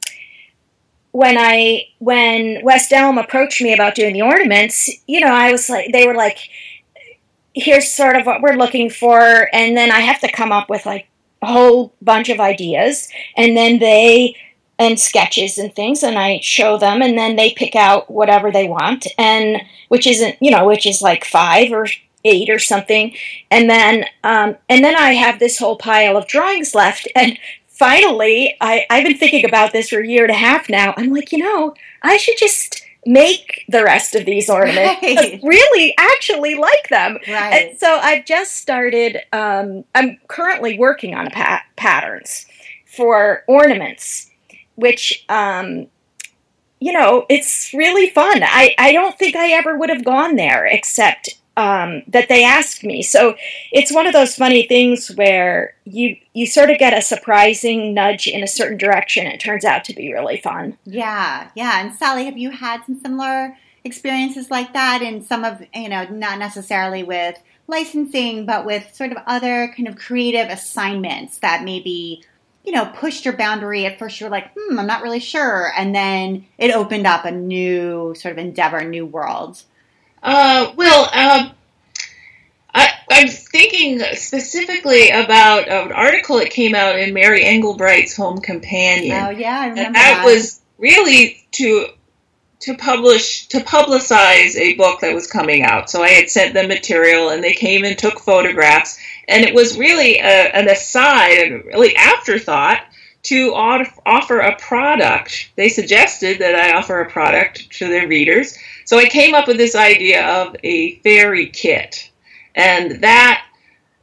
[SPEAKER 3] when I when West Elm approached me about doing the ornaments, you know, I was like, they were like, "Here's sort of what we're looking for," and then I have to come up with like a whole bunch of ideas, and then they and sketches and things and I show them and then they pick out whatever they want and which isn't you know which is like five or eight or something and then um, and then I have this whole pile of drawings left and finally I, I've been thinking about this for a year and a half now I'm like you know I should just make the rest of these ornaments right. really actually like them right. and so I've just started um, I'm currently working on pa- patterns for ornaments which um, you know it's really fun. I I don't think I ever would have gone there except um, that they asked me. So it's one of those funny things where you you sort of get a surprising nudge in a certain direction. It turns out to be really fun.
[SPEAKER 1] Yeah, yeah. And Salley, have you had some similar experiences like that? And some of you know, not necessarily with licensing, but with sort of other kind of creative assignments that maybe you know, pushed your boundary. At first, you were like, hmm, I'm not really sure. And then it opened up a new sort of endeavor, new world.
[SPEAKER 2] Uh, well, um, I, am thinking specifically about an article that came out in Mary Engelbreit's Home Companion.
[SPEAKER 1] Oh, yeah, I remember
[SPEAKER 2] and that. that. was really to to publish to publicize a book that was coming out. So I had sent them material, and they came and took photographs and it was really a, an aside and really afterthought to offer a product. They suggested that I offer a product to their readers. So I came up with this idea of a fairy kit. And that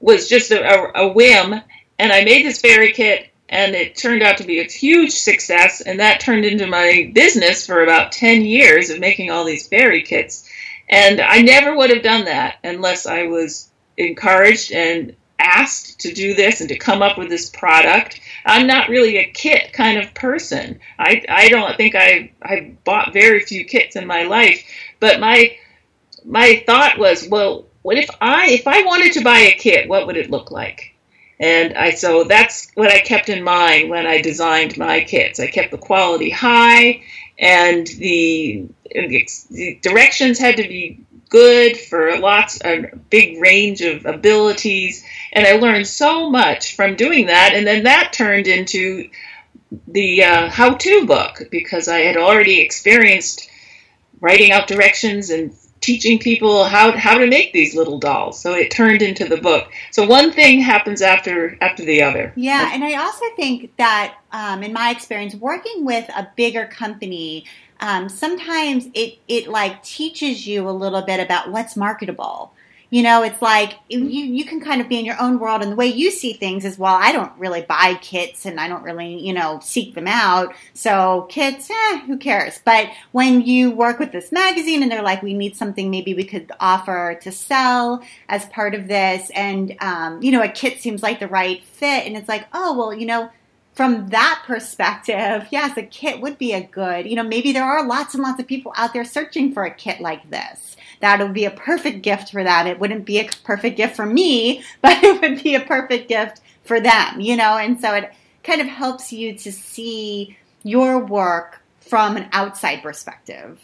[SPEAKER 2] was just a, a, whim. And I made this fairy kit, and it turned out to be a huge success. And that turned into my business for about 10 years of making all these fairy kits. And I never would have done that unless I was encouraged and asked to do this and to come up with this product. I'm not really a kit kind of person. I, I don't think I I bought very few kits in my life, but my my thought was, well, what if I if I wanted to buy a kit, what would it look like? And I so that's what I kept in mind when I designed my kits. I kept the quality high and the, the directions had to be good for lots a big range of abilities and i learned so much from doing that. And then that turned into the uh, how-to book because i had already experienced writing out directions and teaching people how how to make these little dolls. So it turned into the book. So one thing happens after after the other.
[SPEAKER 1] Yeah and i also think that um, in my experience working with a bigger company um, sometimes it it like teaches you a little bit about what's marketable. You know, it's like you you can kind of be in your own world, and the way you see things is well, I don't really buy kits, and I don't really you know seek them out. So kits, eh, who cares? But when you work with this magazine, and they're like, we need something maybe we could offer to sell as part of this, and um, you know, a kit seems like the right fit, and it's like, oh well, you know from that perspective, yes, a kit would be a good, you know, maybe there are lots and lots of people out there searching for a kit like this. That would be a perfect gift for that. It wouldn't be a perfect gift for me, but it would be a perfect gift for them, you know, and so it kind of helps you to see your work from an outside perspective.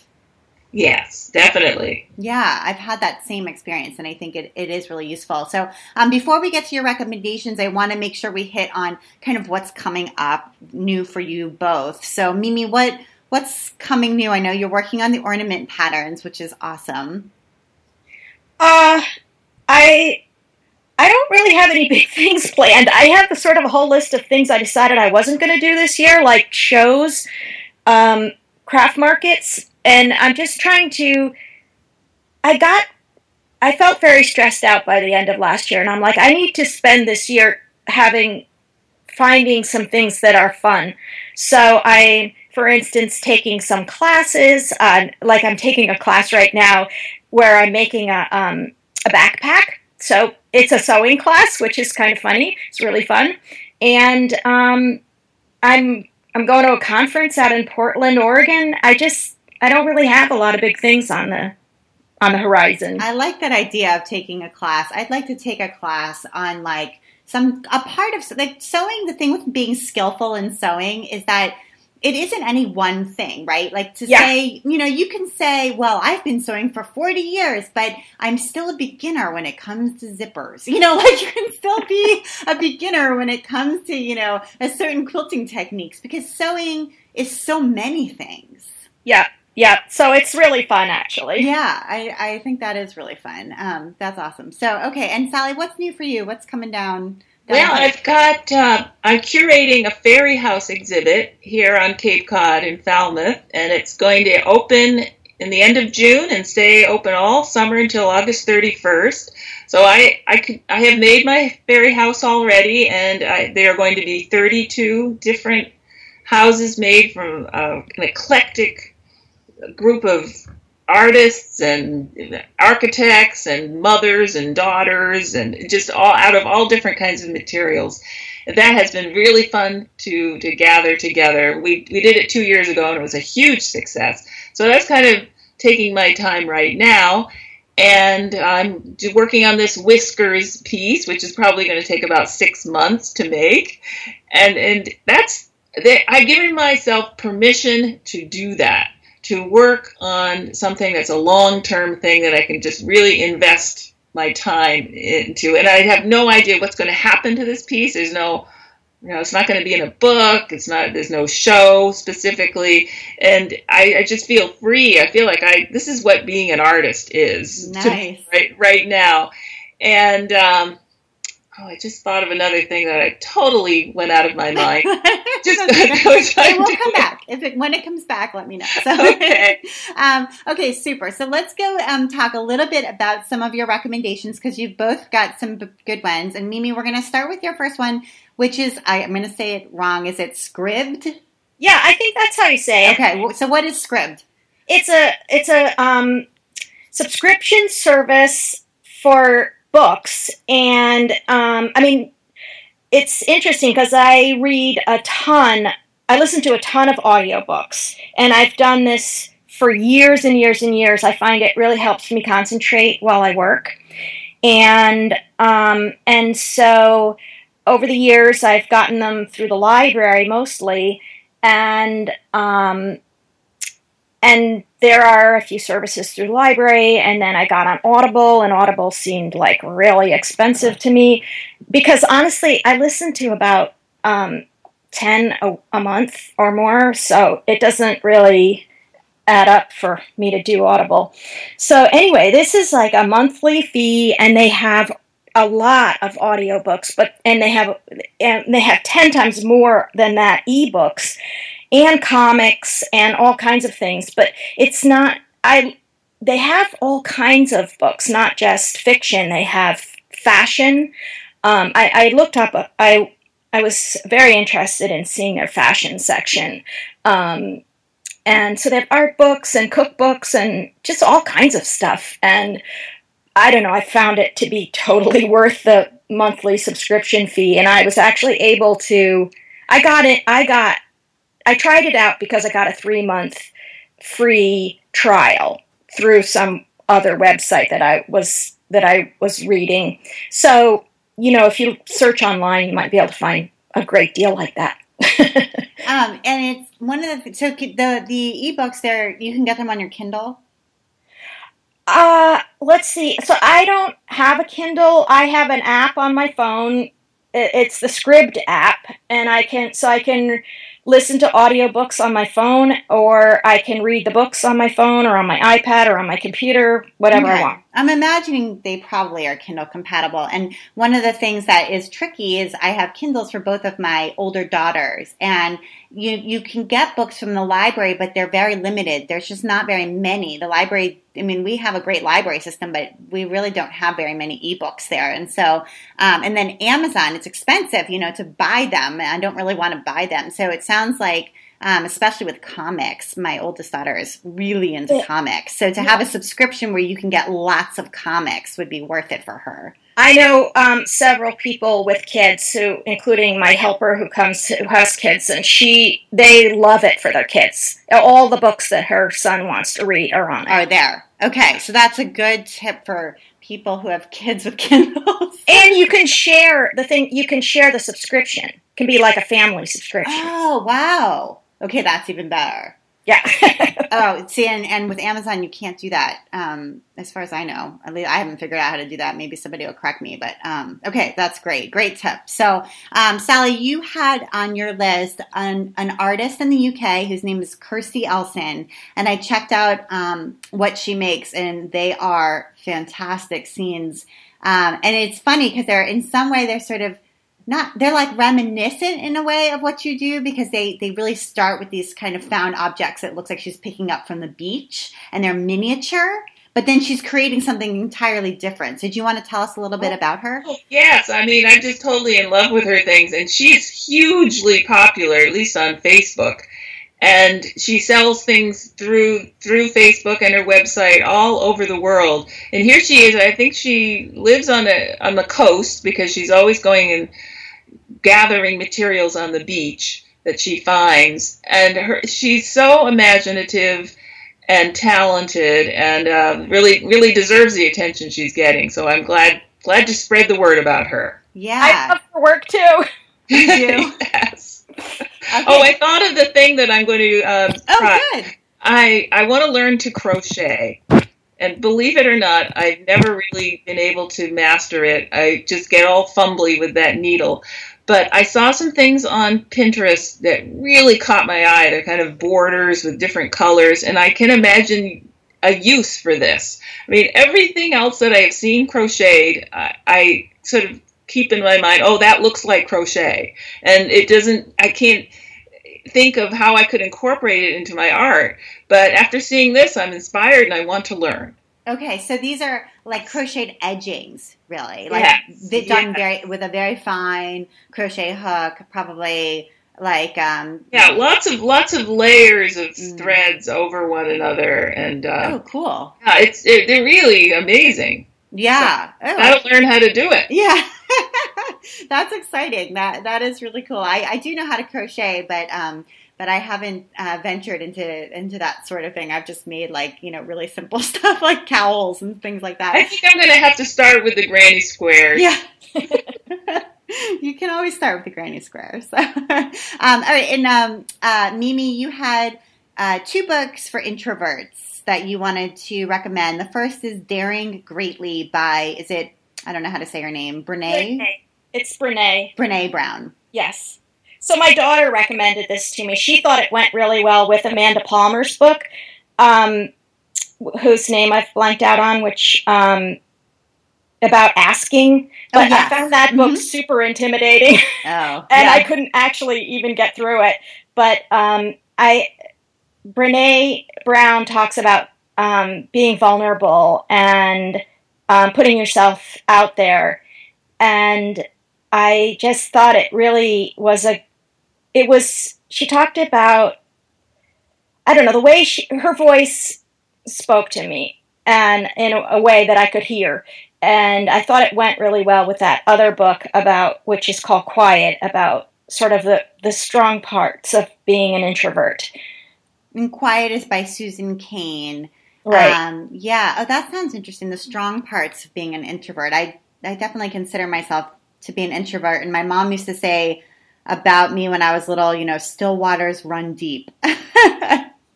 [SPEAKER 2] Yes, definitely.
[SPEAKER 1] Yeah, I've had that same experience, and I think it, it is really useful. So, um, before we get to your recommendations, I want to make sure we hit on kind of what's coming up new for you both. So, Mimi, what what's coming new? I know you're working on the ornament patterns, which is awesome.
[SPEAKER 3] Uh, I I don't really have any big things planned. I have the sort of a whole list of things I decided I wasn't going to do this year, like shows. Um, craft markets, and I'm just trying to. I got. I felt very stressed out by the end of last year, and I'm like, I need to spend this year having finding some things that are fun. So I, for instance, taking some classes. Uh, like I'm taking a class right now where I'm making a um, a backpack. So it's a sewing class, which is kind of funny. It's really fun, and um, I'm I'm going to a conference out in Portland, Oregon. I just I don't really have a lot of big things on the on the horizon.
[SPEAKER 1] I like that idea of taking a class. I'd like to take a class on like some a part of like sewing. The thing with being skillful in sewing is that it isn't any one thing, right? Like to yeah. say, you know, you can say, well, I've been sewing for 40 years, but I'm still a beginner when it comes to zippers. You know, like you can still be a beginner when it comes to, you know, a certain quilting techniques because sewing is so many things.
[SPEAKER 3] Yeah. Yeah, so it's really fun, actually.
[SPEAKER 1] Yeah, I, I think that is really fun. Um, that's awesome. So, okay, and Salley, what's new for you? What's coming down
[SPEAKER 2] well, I've got, uh, I'm curating a fairy house exhibit here on Cape Cod in Falmouth, and it's going to open in the end of June and stay open all summer until August 31st. So I, I, could, I have made my fairy house already, and I, they are going to be 32 different houses made from uh, an eclectic group of artists and architects and mothers and daughters and just all out of all different kinds of materials. That has been really fun to to gather together. We we did it two years ago and it was a huge success. So that's kind of taking my time right now. And I'm working on this whiskers piece, which is probably going to take about six months to make. And and that's I've given myself permission to do that to work on something that's a long term thing that I can just really invest my time into. And I have no idea what's going to happen to this piece. There's no, you know, it's not going to be in a book. It's not, there's no show specifically. And I, I just feel free. I feel like I, this is what being an artist is
[SPEAKER 1] nice.
[SPEAKER 2] right, right now. And, um, Oh, I just thought of another thing that I totally went out of my mind. just okay.
[SPEAKER 1] it will come back. If it when it comes back, let me know. So, okay. um, okay, super. So let's go um, talk a little bit about some of your recommendations because you've both got some good ones. And Mimi, we're going to start with your first one, which is I, am going to say it wrong. Is it Scribd?
[SPEAKER 3] Yeah, I think that's how you say it.
[SPEAKER 1] Okay. So what is Scribd?
[SPEAKER 3] It's a it's a um, subscription service for books. And um, I mean, it's interesting because I read a ton, I listen to a ton of audiobooks, and I've done this for years and years and years. I find it really helps me concentrate while I work. And um, and so over the years, I've gotten them through the library mostly, and um, and there are a few services through library and then i got on audible and audible seemed like really expensive to me because honestly i listen to about um, 10 a, a, month or more so it doesn't really add up for me to do audible. So anyway this is like a monthly fee and they have a lot of audiobooks but and they have and they have 10 times more than that ebooks and comics and all kinds of things. But it's not, I, they have all kinds of books, not just fiction. They have fashion. Um, I, I, looked up, I, I was very interested in seeing their fashion section. Um, and so they have art books and cookbooks and just all kinds of stuff. And I don't know, I found it to be totally worth the monthly subscription fee. And I was actually able to, I got it, I got I tried it out because I got a three month free trial through some other website that I was that I was reading. So, you know, if you search online, you might be able to find a great deal like that.
[SPEAKER 1] um, and it's one of the so the the ebooks there you can get them on your Kindle.
[SPEAKER 3] Uh, let's see. So I don't have a Kindle. I have an app on my phone. It's the Scribd app, and I can so I can listen to audiobooks on my phone, or I can read the books on my phone, or on my iPad, or on my computer, whatever okay. I want.
[SPEAKER 1] I'm imagining they probably are Kindle compatible. And one of the things that is tricky is I have Kindles for both of my older daughters, and you you can get books from the library, but they're very limited. There's just not very many. The library, I mean, we have a great library system, but we really don't have very many ebooks there. And so, um, and then Amazon, it's expensive, you know, to buy them. I don't really want to buy them. So it sounds like um, especially with comics. My oldest daughter is really into yeah. comics. So to have a subscription where you can get lots of comics would be worth it for her.
[SPEAKER 3] I know um, several people with kids who, including my helper who comes who has kids, and she they love it for their kids. All the books that her son wants to read are on it.
[SPEAKER 1] Are there? Okay, so that's a good tip for people who have kids with Kindles.
[SPEAKER 3] and you can share the thing. You can share the subscription. It can be like a family subscription.
[SPEAKER 1] Oh wow! Okay, that's even better.
[SPEAKER 3] Yeah.
[SPEAKER 1] oh, see, and, and with Amazon, you can't do that. Um, as far as I know, at least I haven't figured out how to do that. Maybe somebody will correct me, but um, okay, that's great. Great tip. So, um, Salley, you had on your list an, an artist in the UK whose name is Kirsty Elson, and I checked out um, what she makes, and they are fantastic scenes. Um, and it's funny because they're in some way they're sort of not they're like reminiscent in a way of what you do because they they really start with these kind of found objects that looks like she's picking up from the beach and they're miniature but then she's creating something entirely different. So, do you want to tell us a little bit about her?
[SPEAKER 2] Oh, yes, I mean, I'm just totally in love with her things, and she's hugely popular, at least on Facebook. And she sells things through through Facebook and her website all over the world. And here she is. I think she lives on the on the coast because she's always going and gathering materials on the beach that she finds, and her, she's so imaginative and talented, and uh, really really deserves the attention she's getting. So I'm glad glad to spread the word about her.
[SPEAKER 1] Yeah,
[SPEAKER 3] I love her work too.
[SPEAKER 1] You do?
[SPEAKER 2] yes. Okay. Oh, I thought of the thing that I'm going to. Um,
[SPEAKER 1] oh, try. good.
[SPEAKER 2] I I want to learn to crochet. And believe it or not, I've never really been able to master it. I just get all fumbly with that needle. But I saw some things on Pinterest that really caught my eye. They're kind of borders with different colors, and I can imagine a use for this. I mean, everything else that I have seen crocheted, I, I sort of keep in my mind, oh, that looks like crochet. And it doesn't, I can't think of how I could incorporate it into my art. But after seeing this, I'm inspired and I want to learn.
[SPEAKER 1] Okay, so these are like crocheted edgings, really, like yes. done very with a very fine crochet hook, probably like um
[SPEAKER 2] yeah, lots of lots of layers of mm. threads over one another, and uh,
[SPEAKER 1] oh, cool!
[SPEAKER 2] Yeah, it's it, they're really amazing.
[SPEAKER 1] Yeah,
[SPEAKER 2] so oh, gotta learn how to do it.
[SPEAKER 1] Yeah. That's exciting. That that is really cool. I, I do know how to crochet, but um, but I haven't uh, ventured into into that sort of thing. I've just made like you know really simple stuff like cowls and things like that.
[SPEAKER 2] I think I'm gonna have to start with the granny squares.
[SPEAKER 1] Yeah. you can always start with the granny squares. um, all right, and um, uh, Mimi, you had uh, two books for introverts that you wanted to recommend. The first is Daring Greatly by is it I don't know how to say her name, Brene.
[SPEAKER 3] It's Brene.
[SPEAKER 1] Brene Brown.
[SPEAKER 3] Yes. So my daughter recommended this to me. She thought it went really well with Amanda Palmer's book, um, whose name I've blanked out on, which um, about asking. Oh, but oh, yes. I found that book mm-hmm. super intimidating.
[SPEAKER 1] Oh,
[SPEAKER 3] and yeah. I couldn't actually even get through it. But um, I, Brene Brown talks about um, being vulnerable and um, putting yourself out there, and I just thought it really was a it was she talked about I don't know the way she, her voice spoke to me and in a, a way that I could hear and I thought it went really well with that other book about which is called Quiet about sort of the the strong parts of being an introvert.
[SPEAKER 1] And Quiet is by Susan Cain.
[SPEAKER 3] Right.
[SPEAKER 1] Um, yeah. Oh, that sounds interesting. The strong parts of being an introvert. I I definitely consider myself to be an introvert, and my mom used to say about me when I was little, you know, still waters run deep.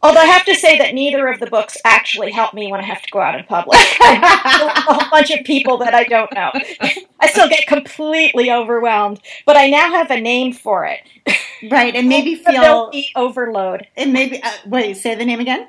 [SPEAKER 3] Although I have to say that neither of the books actually help me when I have to go out in public. a whole bunch of people that I don't know. I still get completely overwhelmed, but I now have a name for it.
[SPEAKER 1] Right, and maybe feel
[SPEAKER 3] overload.
[SPEAKER 1] And maybe uh, wait, say the name again.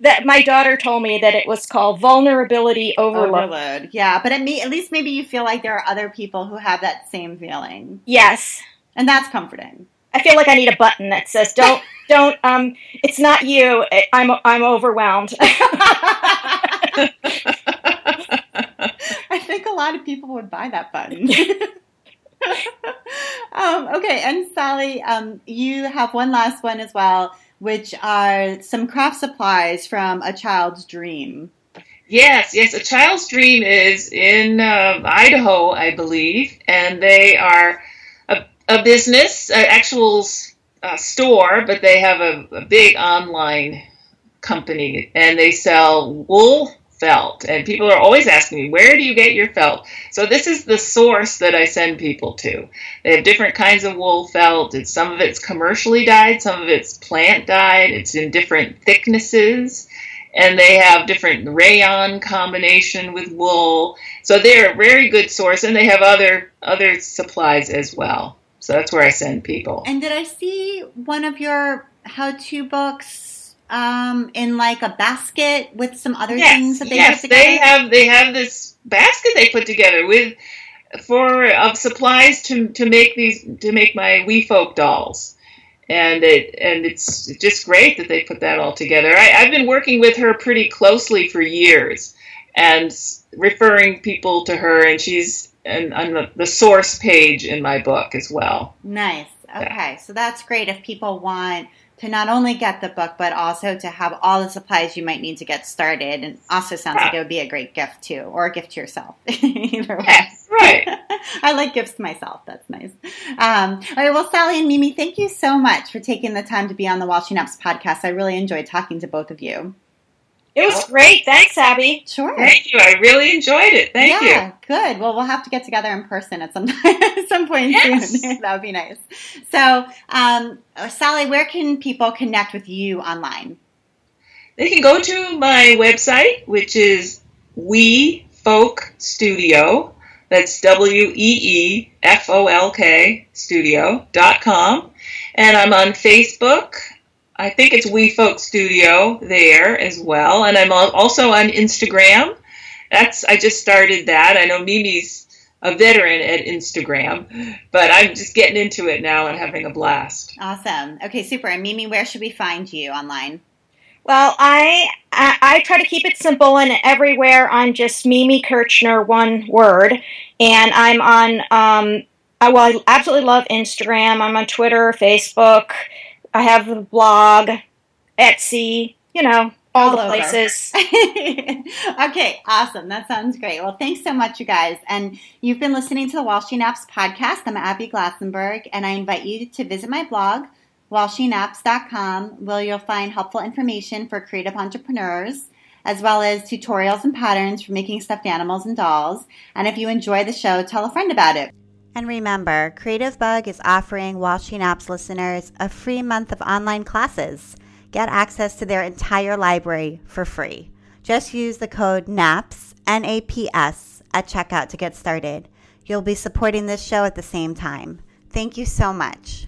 [SPEAKER 3] That my daughter told me that it was called vulnerability overload.
[SPEAKER 1] overload. Yeah, but at, me, at least maybe you feel like there are other people who have that same feeling.
[SPEAKER 3] Yes,
[SPEAKER 1] and that's comforting.
[SPEAKER 3] I feel like I need a button that says "Don't, don't." Um, it's not you. I'm, I'm overwhelmed.
[SPEAKER 1] I think a lot of people would buy that button. um, okay, and Salley, um, you have one last one as well, which are some craft supplies from a child's dream.
[SPEAKER 2] Yes, yes, a child's dream is in uh, Idaho, I believe, and they are a business, an actual uh, store, but they have a, a big online company and they sell wool felt. And people are always asking me, where do you get your felt? So this is the source that I send people to. They have different kinds of wool felt. It's, some of it's commercially dyed, some of it's plant dyed. It's in different thicknesses. And they have different rayon combination with wool. So they're a very good source and they have other other supplies as well. So that's where I send people.
[SPEAKER 1] And did I see one of your how-to books um, in like a basket with some other
[SPEAKER 2] yes,
[SPEAKER 1] things that they
[SPEAKER 2] yes, they have they have this basket they put together with for of supplies to to make these to make my wee folk dolls. And it and it's just great that they put that all together. I, I've been working with her pretty closely for years, and referring people to her, and she's and on the, the source page in my book as well.
[SPEAKER 1] Nice. Okay, yeah. so that's great if people want to not only get the book, but also to have all the supplies you might need to get started. And also sounds yeah. like it would be a great gift too, or a gift to yourself. Either way.
[SPEAKER 2] Yes, right.
[SPEAKER 1] I like gifts to myself. That's nice. Um, all right. Well, Salley and Mimi, thank you so much for taking the time to be on the She Naps podcast. I really enjoyed talking to both of you.
[SPEAKER 3] It was great. Thanks, Abby.
[SPEAKER 1] Sure.
[SPEAKER 2] Thank you. I really enjoyed it. Thank you.
[SPEAKER 1] yeah, you. Good. Well, we'll have to get together in person at some at some point yes. soon. that would be nice. So, um, Salley, where can people connect with you online?
[SPEAKER 2] They can go to my website, which is Wee Folk Studio. That's W E E F O L K Studio dot com. And I'm on Facebook I think it's Wee Folk Studio there as well, and I'm also on Instagram. That's I just started that. I know Mimi's a veteran at Instagram, but I'm just getting into it now and having a blast.
[SPEAKER 1] Awesome. Okay, super. And Mimi, where should we find you online?
[SPEAKER 3] Well, I, I, I try to keep it simple, and everywhere I'm just Mimi Kirchner, one word, and I'm on. Um, I, well, I absolutely love Instagram. I'm on Twitter, Facebook. I have the blog, Etsy, you know, all, all the over. places.
[SPEAKER 1] okay, awesome. That sounds great. Well, thanks so much, you guys. And you've been listening to the While She Naps podcast. I'm Abby Glassenberg, and I invite you to visit my blog, whileshenaps.com, where you'll find helpful information for creative entrepreneurs as well as tutorials and patterns for making stuffed animals and dolls. And if you enjoy the show, tell a friend about it. And remember, Creativebug is offering While She Naps listeners a free month of online classes. Get access to their entire library for free. Just use the code NAPS, N A P S, at checkout to get started. You'll be supporting this show at the same time. Thank you so much.